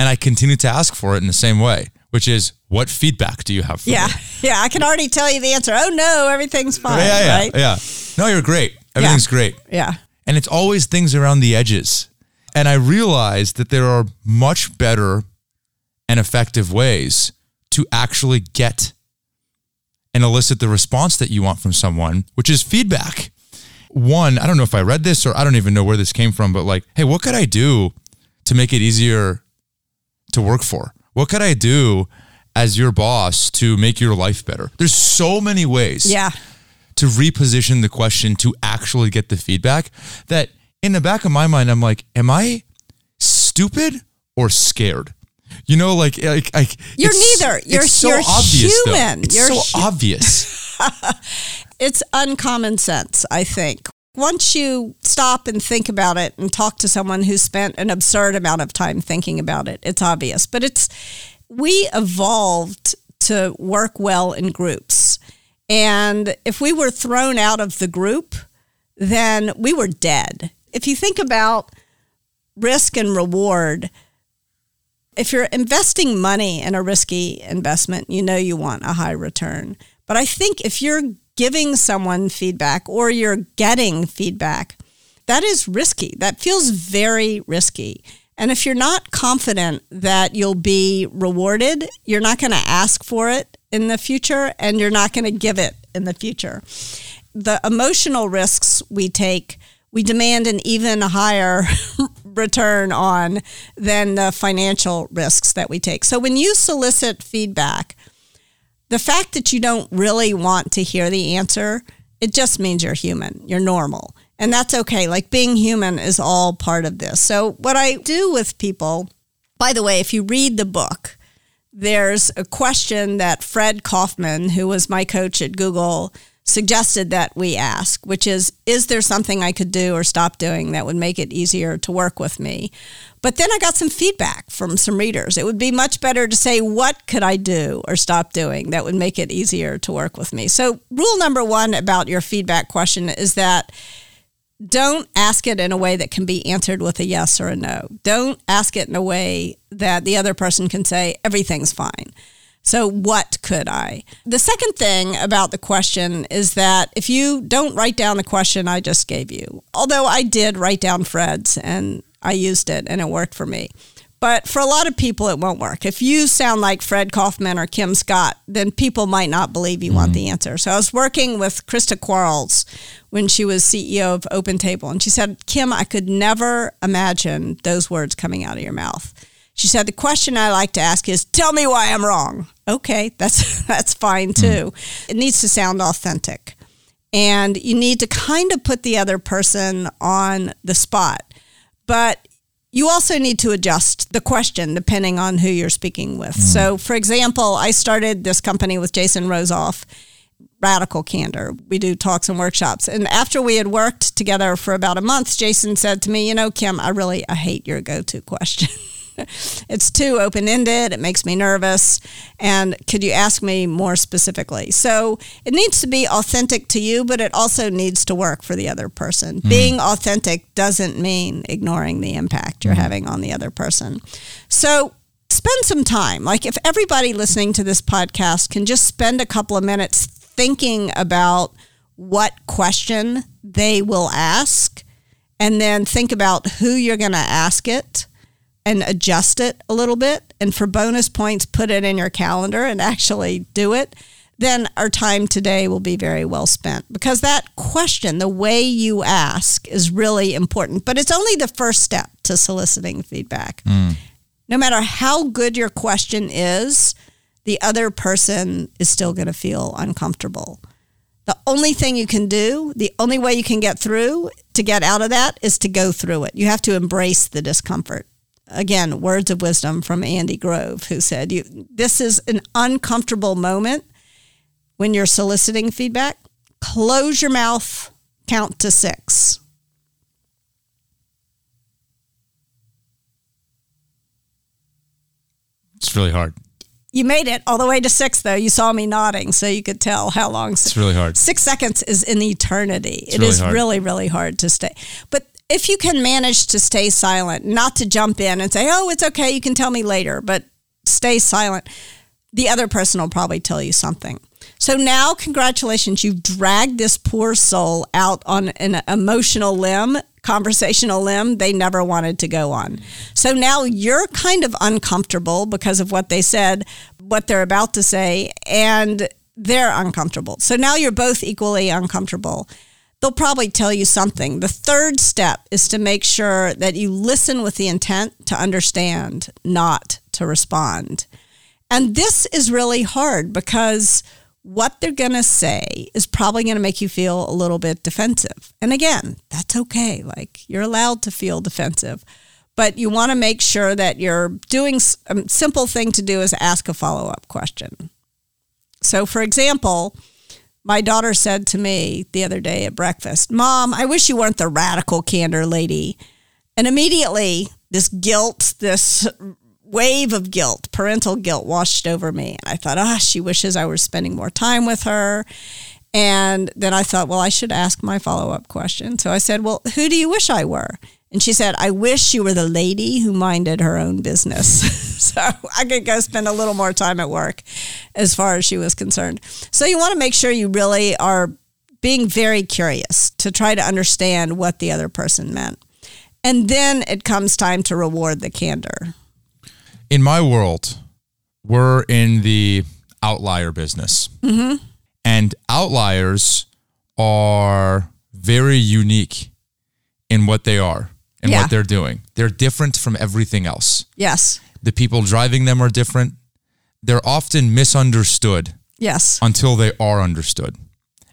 and I continue to ask for it in the same way, which is what feedback do you have yeah. Me? Yeah. I can already tell you the answer. Oh no, everything's fine. Yeah, yeah, right? yeah. No, you're great. Everything's yeah. great. Yeah. And it's always things around the edges. And I realized that there are much better and effective ways to actually get and elicit the response that you want from someone, which is feedback. One, I don't know if I read this or I don't even know where this came from, but like, hey, what could I do to make it easier to work for? What could I do as your boss to make your life better? There's so many ways. Yeah. To reposition the question to actually get the feedback that in the back of my mind, I'm like, am I stupid or scared? You know, like, like, like you're neither. You're, so you're obvious, human. Though. It's you're so hu- obvious. it's uncommon sense, I think once you stop and think about it and talk to someone who spent an absurd amount of time thinking about it, it's obvious. But it's we evolved to work well in groups. And if we were thrown out of the group, then we were dead. If you think about risk and reward, If you're investing money in a risky investment, you know you want a high return. But I think if you're giving someone feedback or you're getting feedback, that is risky. That feels very risky. And if you're not confident that you'll be rewarded, you're not going to ask for it in the future and you're not going to give it in the future. The emotional risks we take, we demand an even higher return on than the financial risks that we take. So when you solicit feedback, the fact that you don't really want to hear the answer, it just means you're human, you're normal. And that's okay. Like being human is all part of this. So, what I do with people, by the way, if you read the book, there's a question that Fred Kofman, who was my coach at Google, suggested that we ask, which is Is there something I could do or stop doing that would make it easier to work with me? But then I got some feedback from some readers. It would be much better to say, What could I do or stop doing that would make it easier to work with me? So, rule number one about your feedback question is that don't ask it in a way that can be answered with a yes or a no. Don't ask it in a way that the other person can say, everything's fine. So, what could I? The second thing about the question is that if you don't write down the question I just gave you, although I did write down Fred's and I used it and it worked for me. But for a lot of people, it won't work. If you sound like Fred Kofman or Kim Scott, then people might not believe you mm-hmm. want the answer. So I was working with Christa Quarles when she was CEO of Open Table, and she said, Kim, I could never imagine those words coming out of your mouth. She said, The question I like to ask is, Tell me why I'm wrong. Okay, that's, that's fine too. Mm. It needs to sound authentic. And you need to kind of put the other person on the spot. But you also need to adjust the question depending on who you're speaking with. Mm. So, for example, I started this company with Jason Rosoff, Radical Candor. We do talks and workshops. And after we had worked together for about a month, Jason said to me, You know, Kim, I really I hate your go to question. it's too open ended. It makes me nervous. And could you ask me more specifically? So it needs to be authentic to you, but it also needs to work for the other person. Mm-hmm. Being authentic doesn't mean ignoring the impact you're mm-hmm. having on the other person. So spend some time. Like if everybody listening to this podcast can just spend a couple of minutes thinking about what question they will ask and then think about who you're going to ask it and adjust it a little bit. And for bonus points, put it in your calendar and actually do it. Then our time today will be very well spent because that question, the way you ask, is really important. But it's only the first step to soliciting feedback. Mm. No matter how good your question is, the other person is still going to feel uncomfortable. The only thing you can do, the only way you can get through to get out of that is to go through it. You have to embrace the discomfort again, words of wisdom from Andy Grove, who said, you, This is an uncomfortable moment when you're soliciting feedback. Close your mouth, count to six. It's really hard. You made it all the way to six, though. You saw me nodding, so you could tell how long. It's really hard. Six seconds is an eternity. It's it really is really, really hard to stay. But if you can manage to stay silent, not to jump in and say, oh, it's okay, you can tell me later, but stay silent, the other person will probably tell you something. So now, congratulations, you've dragged this poor soul out on an emotional limb, conversational limb they never wanted to go on. So now you're kind of uncomfortable because of what they said, what they're about to say, and they're uncomfortable. So now you're both equally uncomfortable they'll probably tell you something. The third step is to make sure that you listen with the intent to understand, not to respond. And this is really hard because what they're going to say is probably going to make you feel a little bit defensive. And again, that's okay. Like you're allowed to feel defensive. But you want to make sure that you're doing a simple thing to do is ask a follow up question. So, for example, my daughter said to me the other day at breakfast, Mom, I wish you weren't the radical candor lady. And immediately, this guilt, this wave of guilt, parental guilt, washed over me. And I thought, ah, oh, she wishes I were spending more time with her. And then I thought, well, I should ask my follow up question. So I said, well, who do you wish I were? And she said, I wish you were the lady who minded her own business. so I could go spend a little more time at work as far as she was concerned. So you want to make sure you really are being very curious to try to understand what the other person meant. And then it comes time to reward the candor. In my world, we're in the outlier business. Mm-hmm. And outliers are very unique in what they are and Yeah. what they're doing. They're different from everything else. Yes. The people driving them are different. They're often misunderstood Yes. until they are understood.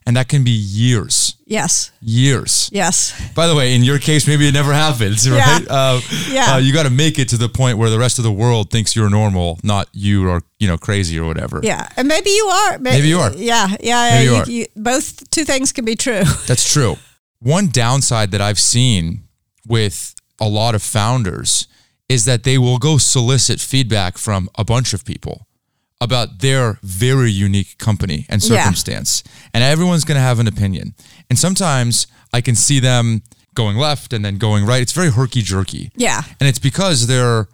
And that can be years, Yes. years. Yes. By the way, in your case, maybe it never happens, right? Uh, Yeah. uh, you got to make it to the point where the rest of the world thinks you're normal, not you are, you know, crazy or whatever. Yeah. And maybe you are. May- Maybe you are. Yeah. Yeah. Maybe you you- are. you- both two things can be true. That's true. One downside that I've seen with a lot of founders is that they will go solicit feedback from a bunch of people about their very unique company and Yeah. circumstance. And everyone's going to have an opinion. And sometimes I can see them going left and then going right. It's very herky jerky. Yeah. And it's because they're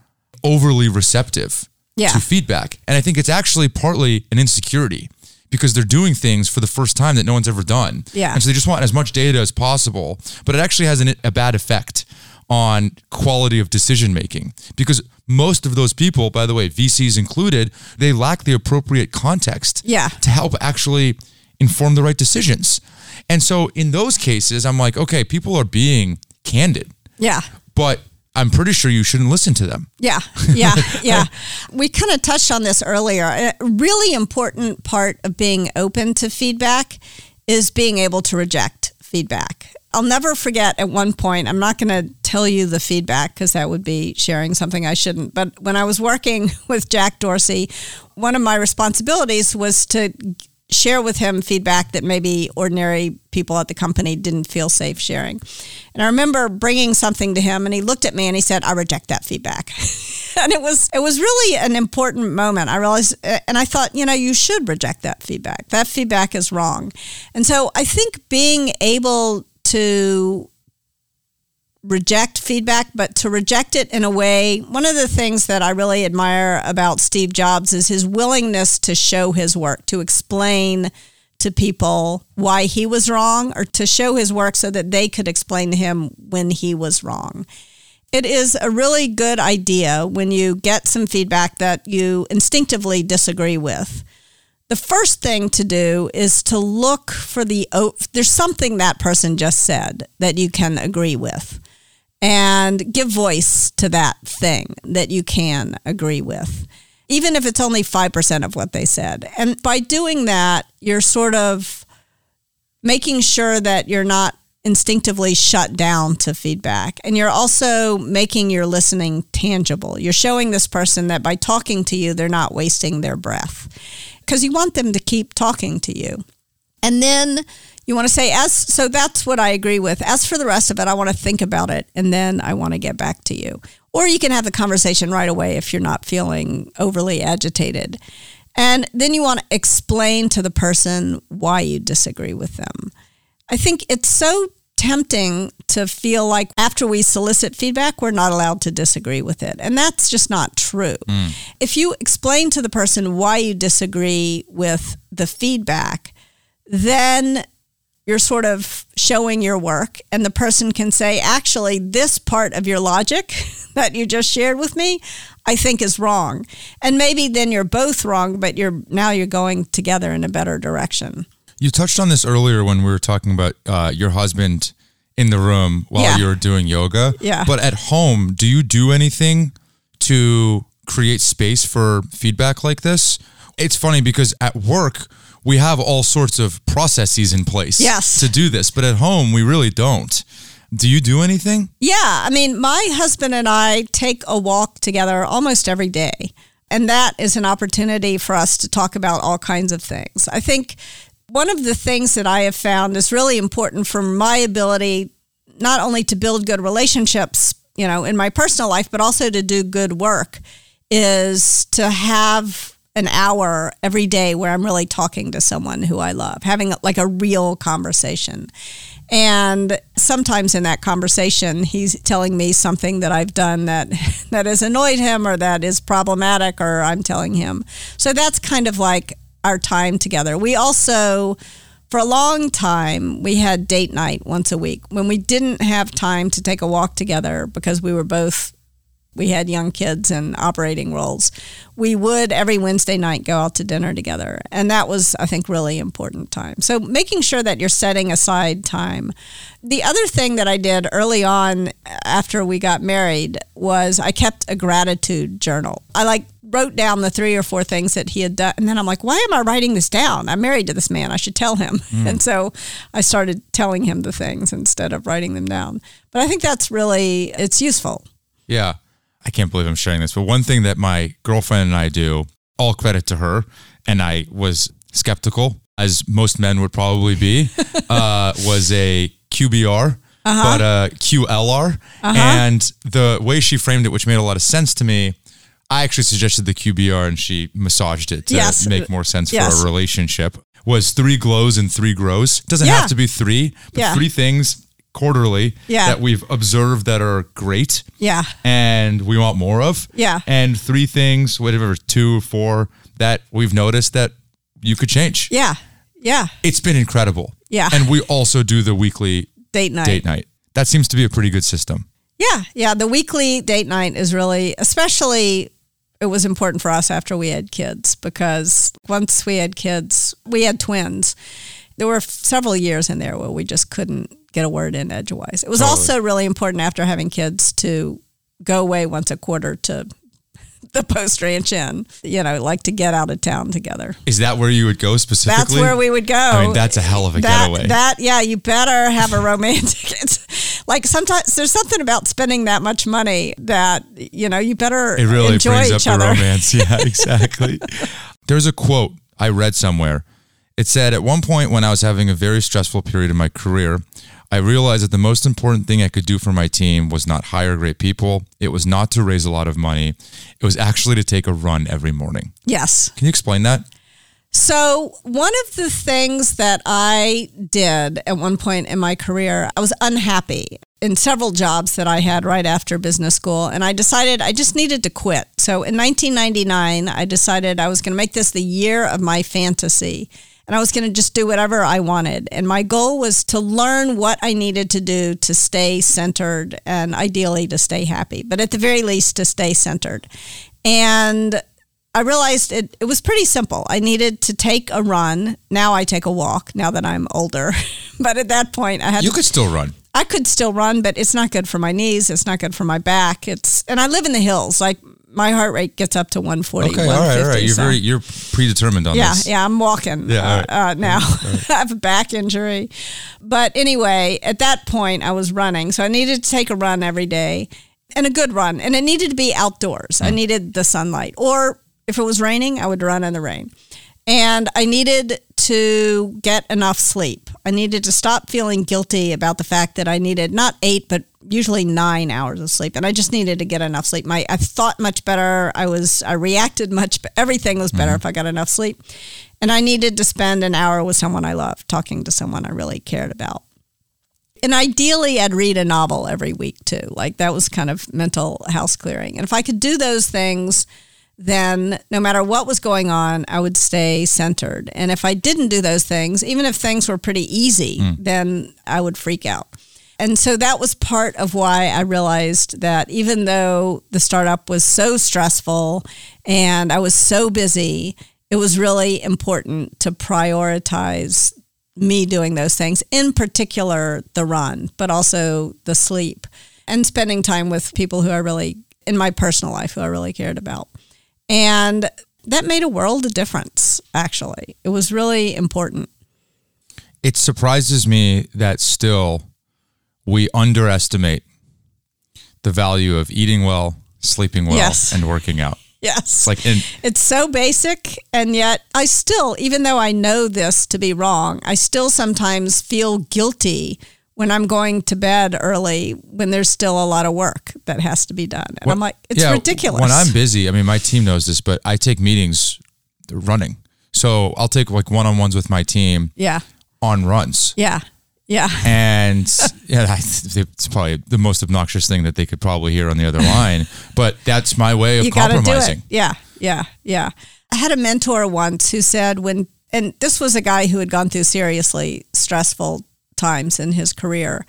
overly receptive Yeah. to feedback. And I think it's actually partly an insecurity because they're doing things for the first time that no one's ever done. Yeah. And so they just want as much data as possible. But it actually has an, a bad effect on quality of decision making because most of those people, by the way, VCs included, they lack the appropriate context Yeah. to help actually inform the right decisions. And so in those cases, I'm like, okay, people are being candid Yeah. but I'm pretty sure you shouldn't listen to them. Yeah, yeah, yeah. We kind of touched on this earlier. A really important part of being open to feedback is being able to reject feedback. I'll never forget at one point, I'm not going to tell you the feedback because that would be sharing something I shouldn't. But when I was working with Jack Dorsey, one of my responsibilities was to share with him feedback that maybe ordinary people at the company didn't feel safe sharing. And I remember bringing something to him and he looked at me and he said, "I reject that feedback." and it was it was really an important moment. I realized uh, and I thought, you know, you should reject that feedback. That feedback is wrong. And so I think being able to reject feedback, but to reject it in a way. One of the things that I really admire about Steve Jobs is his willingness to show his work, to explain to people why he was wrong, or to show his work so that they could explain to him when he was wrong. It is a really good idea when you get some feedback that you instinctively disagree with the first thing to do is to look for the there's something that person just said that you can agree with and give voice to that thing that you can agree with even if it's only 5% of what they said and by doing that you're sort of making sure that you're not instinctively shut down to feedback. And you're also making your listening tangible. You're showing this person that by talking to you, they're not wasting their breath because you want them to keep talking to you. And then you want to say, as so that's what I agree with. As for the rest of it, I want to think about it and then I want to get back to you. Or you can have the conversation right away if you're not feeling overly agitated. And then you want to explain to the person why you disagree with them. I think it's so tempting to feel like after we solicit feedback, we're not allowed to disagree with it. And that's just not true. Mm. If you explain to the person why you disagree with the feedback, then you're sort of showing your work, and the person can say, actually, this part of your logic that you just shared with me, I think is wrong. And maybe then you're both wrong, but you're now you're going together in a better direction. You touched on this earlier when we were talking about uh, your husband in the room while Yeah. you were doing yoga. Yeah. But at home, do you do anything to create space for feedback like this? It's funny because at work, we have all sorts of processes in place Yes. to do this, but at home, we really don't. Do you do anything? Yeah, I mean, my husband and I take a walk together almost every day. And that is an opportunity for us to talk about all kinds of things. I think one of the things that I have found is really important for my ability not only to build good relationships, you know, in my personal life, but also to do good work is to have an hour every day where I'm really talking to someone who I love, having like a real conversation. And sometimes in that conversation, he's telling me something that I've done that that has annoyed him or that is problematic, or I'm telling him. So that's kind of like our time together. We also, for a long time, we had date night once a week when we didn't have time to take a walk together because we were both we had young kids and operating roles, we would every Wednesday night go out to dinner together. And that was, I think, really important time. So making sure that you're setting aside time. The other thing that I did early on after we got married was I kept a gratitude journal. I like wrote down the three or four things that he had done. And then I'm like, why am I writing this down? I'm married to this man. I should tell him. Mm. And so I started telling him the things instead of writing them down. But I think that's really, it's useful. Yeah. I can't believe I'm sharing this, but one thing that my girlfriend and I do, all credit to her, and I was skeptical, as most men would probably be, uh, was a QBR. Uh-huh. But a QLR. Uh-huh. And the way she framed it, which made a lot of sense to me, I actually suggested the QBR and she massaged it to yes. make more sense yes. for a relationship. Was three glows and three grows. Doesn't yeah. have to be three, but yeah. three things quarterly yeah. that we've observed that are great. Yeah. And we want more of. Yeah. And three things, whatever, two, four, that we've noticed that you could change. Yeah. Yeah. It's been incredible. Yeah. And we also do the weekly date night. Date night. That seems to be a pretty good system. Yeah. Yeah. The weekly date night is really, especially it was important for us after we had kids because once we had kids, we had twins. There were several years in there where we just couldn't get a word in edgewise. It was totally. also really important after having kids to go away once a quarter to the post ranch inn, you know, like to get out of town together. Is that where you would go specifically? That's where we would go. I mean, that's a hell of a that, getaway. That, yeah, you better have a romantic. it's like sometimes there's something about spending that much money that, you know, you better it really enjoy brings each up other. the romance. Yeah, exactly. There's a quote I read somewhere. It said, At one point when I was having a very stressful period in my career, I realized that the most important thing I could do for my team was not hire great people. It was not to raise a lot of money. It was actually to take a run every morning. Yes. Can you explain that? So, one of the things that I did at one point in my career, I was unhappy in several jobs that I had right after business school. And I decided I just needed to quit. So, in 1999, I decided I was going to make this the year of my fantasy and I was going to just do whatever I wanted. And my goal was to learn what I needed to do to stay centered and ideally to stay happy, but at the very least to stay centered. And I realized it, it was pretty simple. I needed to take a run. Now I take a walk now that I'm older. but at that point, I had You could still run. I could still run, but it's not good for my knees. It's not good for my back. It's and I live in the hills. Like my heart rate gets up to 140. Okay, all right, all right. You're so. very you're predetermined on yeah, this. Yeah, yeah. I'm walking. Yeah, right. uh, now right. I have a back injury, but anyway, at that point I was running, so I needed to take a run every day, and a good run, and it needed to be outdoors. Mm. I needed the sunlight, or if it was raining, I would run in the rain. And I needed to get enough sleep. I needed to stop feeling guilty about the fact that I needed not eight, but usually nine hours of sleep. And I just needed to get enough sleep. My I thought much better. I was I reacted much. Everything was better mm-hmm. if I got enough sleep. And I needed to spend an hour with someone I loved, talking to someone I really cared about. And ideally, I'd read a novel every week too. Like that was kind of mental house clearing. And if I could do those things then no matter what was going on, I would stay centered. And if I didn't do those things, even if things were pretty easy, mm. then I would freak out. And so that was part of why I realized that even though the startup was so stressful and I was so busy, it was really important to prioritize me doing those things, in particular the run, but also the sleep and spending time with people who I really, in my personal life, who I really cared about. And that made a world of difference, actually. It was really important. It surprises me that still we underestimate the value of eating well, sleeping well, yes. and working out. Yes. Like in, it's so basic and yet I still even though I know this to be wrong, I still sometimes feel guilty when I'm going to bed early when there's still a lot of work that has to be done. And well, I'm like, it's yeah, ridiculous. When I'm busy, I mean, my team knows this, but I take meetings running. So I'll take like one on ones with my team. Yeah. On runs. Yeah. Yeah. And yeah, it's probably the most obnoxious thing that they could probably hear on the other line. But that's my way of you to do it. compromising. Yeah, yeah, yeah. I had a mentor once who said when, and this was a guy who had gone through seriously stressful times in his career.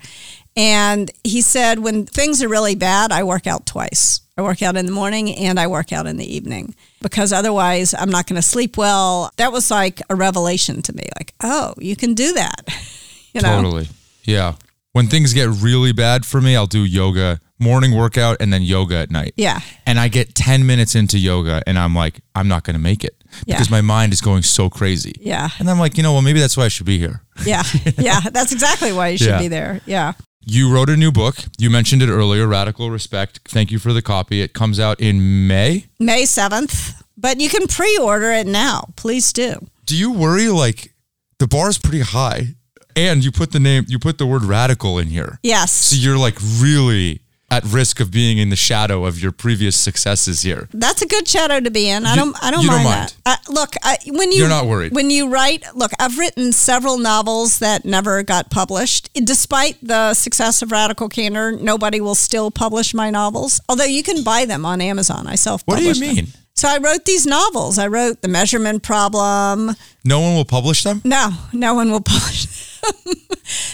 And he said, when things are really bad, I work out twice. I work out in the morning and I work out in the evening because otherwise I'm not going to sleep well. That was like a revelation to me. Like, oh, you can do that. you know? Totally. Yeah. When things get really bad for me, I'll do yoga, morning workout, and then yoga at night. Yeah. And I get 10 minutes into yoga and I'm like, I'm not going to make it Yeah. because my mind is going so crazy. Yeah. And I'm like, you know, well, maybe that's why I should be here. Yeah. Yeah. That's exactly why you should Yeah. be there. Yeah. You wrote a new book. You mentioned it earlier, Radical Respect. Thank you for the copy. It comes out in May. May 7th, but you can pre order it now. Please do. Do you worry like the bar is pretty high and you put the name, you put the word radical in here. Yes. So you're like really at risk of being in the shadow of your previous successes here. That's a good shadow to be in. I You- don't. I don't you don't mind, mind. that. Uh, look, I, when you You're not worried. when you write. Look, I've written several novels that never got published. Despite the success of Radical Candor, nobody will still publish my novels. Although you can buy them on Amazon. I self. What do you mean? So I wrote these novels. I wrote The Measurement Problem. No one will publish them? No, no one will publish them.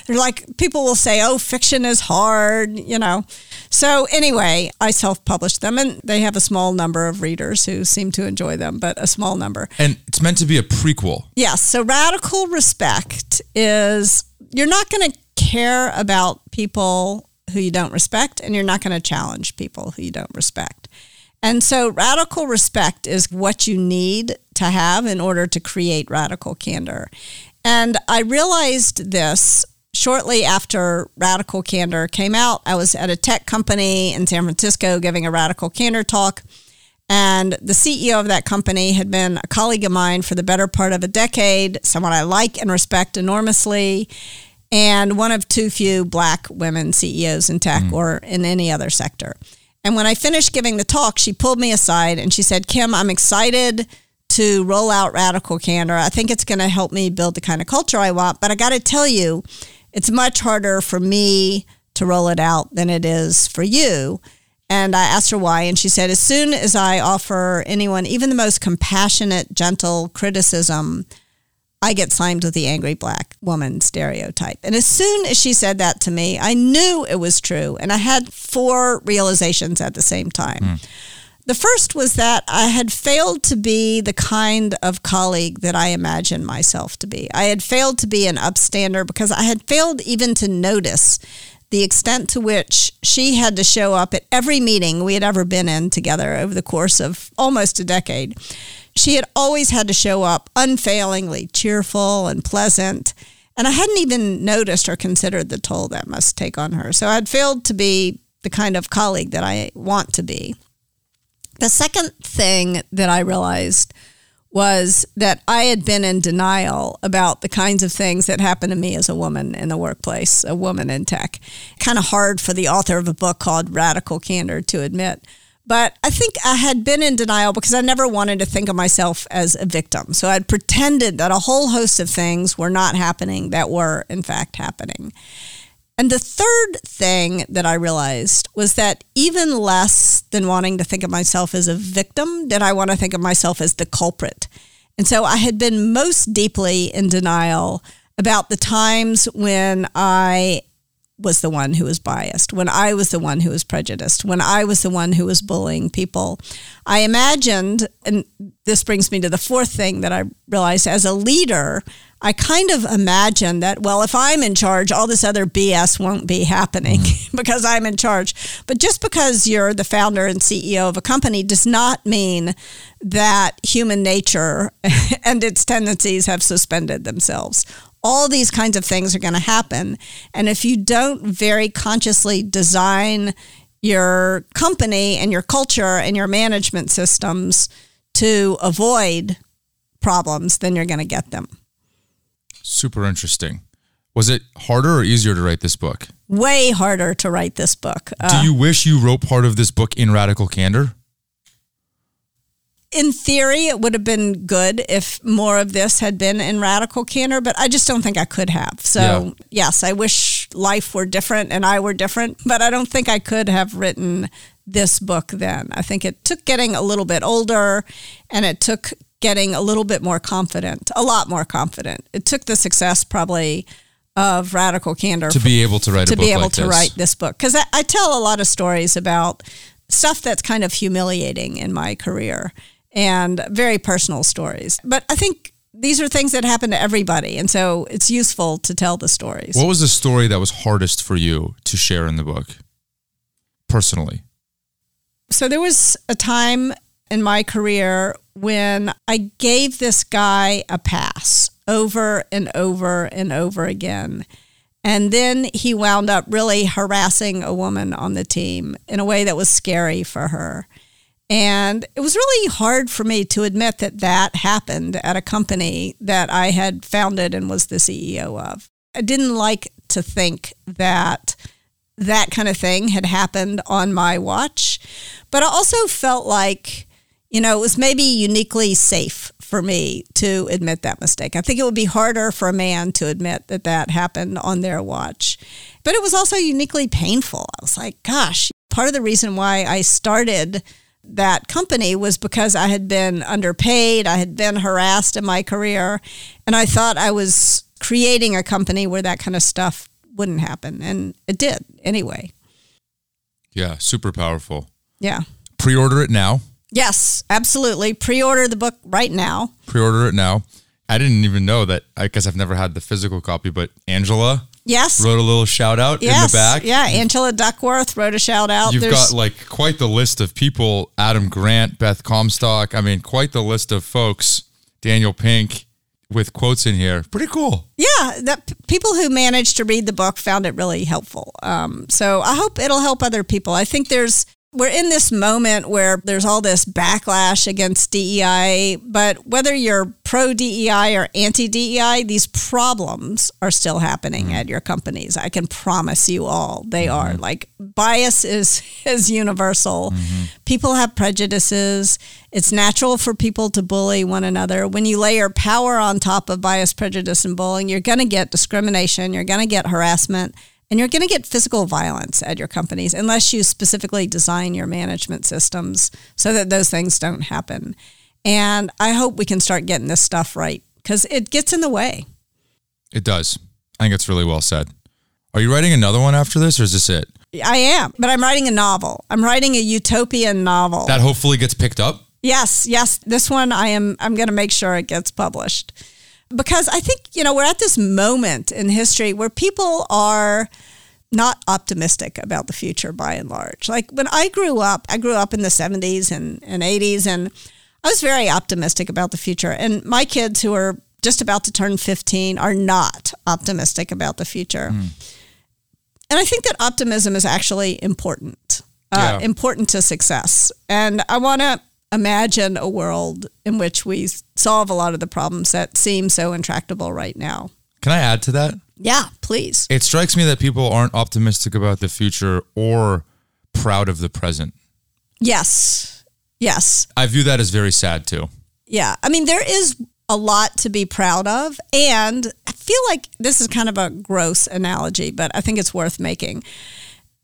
They're like people will say, "Oh, fiction is hard," you know. So anyway, I self-published them, and they have a small number of readers who seem to enjoy them, but a small number. And it's meant to be a prequel. Yes. So radical respect is you're not going to care about people who you don't respect, and you're not going to challenge people who you don't respect. And so radical respect is what you need to have in order to create radical candor. And I realized this shortly after Radical Candor came out. I was at a tech company in San Francisco giving a Radical Candor talk. And the CEO of that company had been a colleague of mine for the better part of a decade, someone I like and respect enormously, and one of too few black women CEOs in tech hmm. or in any other sector. And when I finished giving the talk, she pulled me aside and she said, Kim, I'm excited to roll out Radical Candor. I think it's going to help me build the kind of culture I want. But I got to tell you, it's much harder for me to roll it out than it is for you. And I asked her why, and she said, as soon as I offer anyone even the most compassionate, gentle criticism, I get slimed with the angry black woman stereotype. And as soon as she said that to me, I knew it was true. And I had four realizations at the same time. Hmm. The first was that I had failed to be the kind of colleague that I imagined myself to be. I had failed to be an upstander because I had failed even to notice the extent to which she had to show up at every meeting we had ever been in together over the course of almost a decade. She had always had to show up unfailingly cheerful and pleasant. And I hadn't even noticed or considered the toll that must take on her. So I'd failed to be the kind of colleague that I want to be. The second thing that I realized was that I had been in denial about the kinds of things that happen to me as a woman in the workplace, a woman in tech. Kind of hard for the author of a book called Radical Candor to admit. But I think I had been in denial because I never wanted to think of myself as a victim. So I'd pretended that a whole host of things were not happening that were, in fact, happening. And the third thing that I realized was that even less than wanting to think of myself as a victim, did I want to think of myself as the culprit. And so I had been most deeply in denial about the times when I was the one who was biased, when I was the one who was prejudiced, when I was the one who was bullying people. I imagined, and this brings me to the fourth thing that I realized as a leader, I kind of imagine that, well, if I'm in charge, all this other BS won't be happening mm-hmm. because I'm in charge. But just because you're the founder and CEO of a company does not mean that human nature and its tendencies have suspended themselves all these kinds of things are going to happen. And if you don't very consciously design your company and your culture and your management systems to avoid problems, then you're going to get them. Super interesting. Was it harder or easier to write this book? Way harder to write this book. Uh, Do you wish you wrote part of this book in Radical Candor? in theory, it would have been good if more of this had been in radical candor, but I just don't think I could have. So, Yeah. yes, I wish life were different and I were different, but I don't think I could have written this book then. I think it took getting a little bit older and it took getting a little bit more confident, a lot more confident. It took the success probably of radical candor To be able to write to a book be able like to this. write this book because I, I tell a lot of stories about stuff that's kind of humiliating in my career and very personal stories but i think these are things that happen to everybody and so it's useful to tell the stories What was the story that was hardest for you to share in the book? Personally. so there was a time in my career when I gave this guy a pass over and over and over again. And then he wound up really harassing a woman on the team in a way that was scary for her. And it was really hard for me to admit that that happened at a company that I had founded and was the CEO of. I didn't like to think that that kind of thing had happened on my watch. But I also felt like, you know, it was maybe uniquely safe for me to admit that mistake. I think it would be harder for a man to admit that that happened on their watch. But it was also uniquely painful. I was like, gosh, part of the reason why I started that company was because I had been underpaid, I had been harassed in my career, and I thought I was creating a company where that kind of stuff wouldn't happen. And it did anyway. Yeah, super powerful. Yeah. Pre order it now. Yes, absolutely. Pre order the book right now. Pre order it now. I didn't even know that. I guess I've never had the physical copy, but Angela Yes. wrote a little shout out yes. in the back. Yeah. Angela Duckworth wrote a shout out. You've There's- got like quite the list of people Adam Grant, Beth Comstock. I mean, quite the list of folks. Daniel Pink with quotes in here. Pretty cool. yeah, that p- people who managed to read the book found it really helpful. Um, so I hope it'll help other people. I think there's we're in this moment where there's all this backlash against DEI, but whether you're pro DEI or anti DEI, these problems are still happening mm-hmm. at your companies. I can promise you all they mm-hmm. are. Like bias is is universal. Mm-hmm. People have prejudices. It's natural for people to bully one another. When you layer power on top of bias, prejudice, and bullying, you're going to get discrimination. You're going to get harassment. And you're going to get physical violence at your companies unless you specifically design your management systems so that those things don't happen. And I hope we can start getting this stuff right because it gets in the way. It does. I think it's really well said. Are you writing another one after this, or is this it? I am, but I'm writing a novel. I'm writing a utopian novel. That hopefully gets picked up. Yes, yes. This one I am I'm going to make sure it gets published. Because I think, you know, we're at this moment in history where people are not optimistic about the future by and large. Like when I grew up, I grew up in the 70s and, and 80s and I was very optimistic about the future. And my kids who are just about to turn 15 are not optimistic about the future. And I think that optimism is actually important, uh, Yeah. important to success. And I want to imagine a world in which we solve a lot of the problems that seem so intractable right now. Can I add to that? Yeah, please. It strikes me that people aren't optimistic about the future or proud of the present. Yes. Yes. I view that as very sad too. Yeah. I mean, there is a lot to be proud of. And I feel like this is kind of a gross analogy, but I think it's worth making.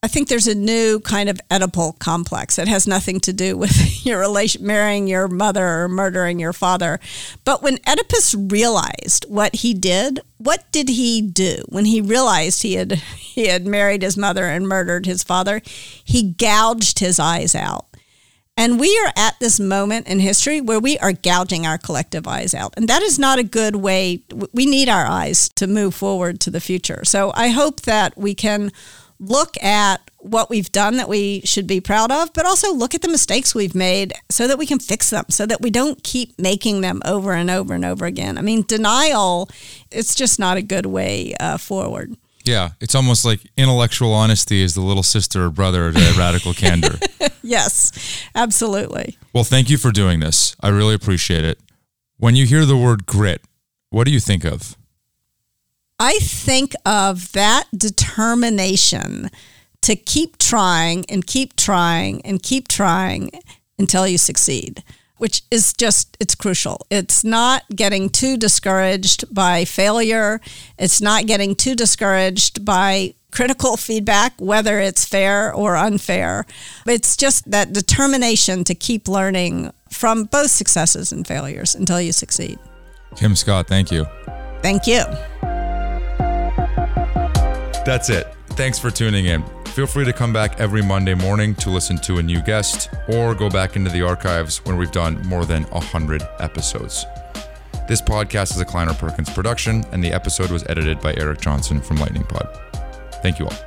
I think there's a new kind of Oedipal complex. that has nothing to do with your relation, marrying your mother or murdering your father. But when Oedipus realized what he did, what did he do? When he realized he had he had married his mother and murdered his father, he gouged his eyes out. And we are at this moment in history where we are gouging our collective eyes out. And that is not a good way. We need our eyes to move forward to the future. So I hope that we can look at what we've done that we should be proud of, but also look at the mistakes we've made so that we can fix them, so that we don't keep making them over and over and over again. I mean, denial, it's just not a good way uh, forward. Yeah, it's almost like intellectual honesty is the little sister or brother to radical candor. Yes, absolutely. Well, thank you for doing this. I really appreciate it. When you hear the word grit, what do you think of? I think of that determination to keep trying and keep trying and keep trying until you succeed. which is just, it's crucial. It's not getting too discouraged by failure. It's not getting too discouraged by critical feedback, whether it's fair or unfair. It's just that determination to keep learning from both successes and failures until you succeed. Kim Scott, thank you. Thank you. That's it. Thanks for tuning in. Feel free to come back every Monday morning to listen to a new guest or go back into the archives when we've done more than 100 episodes. This podcast is a Kleiner Perkins production, and the episode was edited by Eric Johnson from Lightning Pod. Thank you all.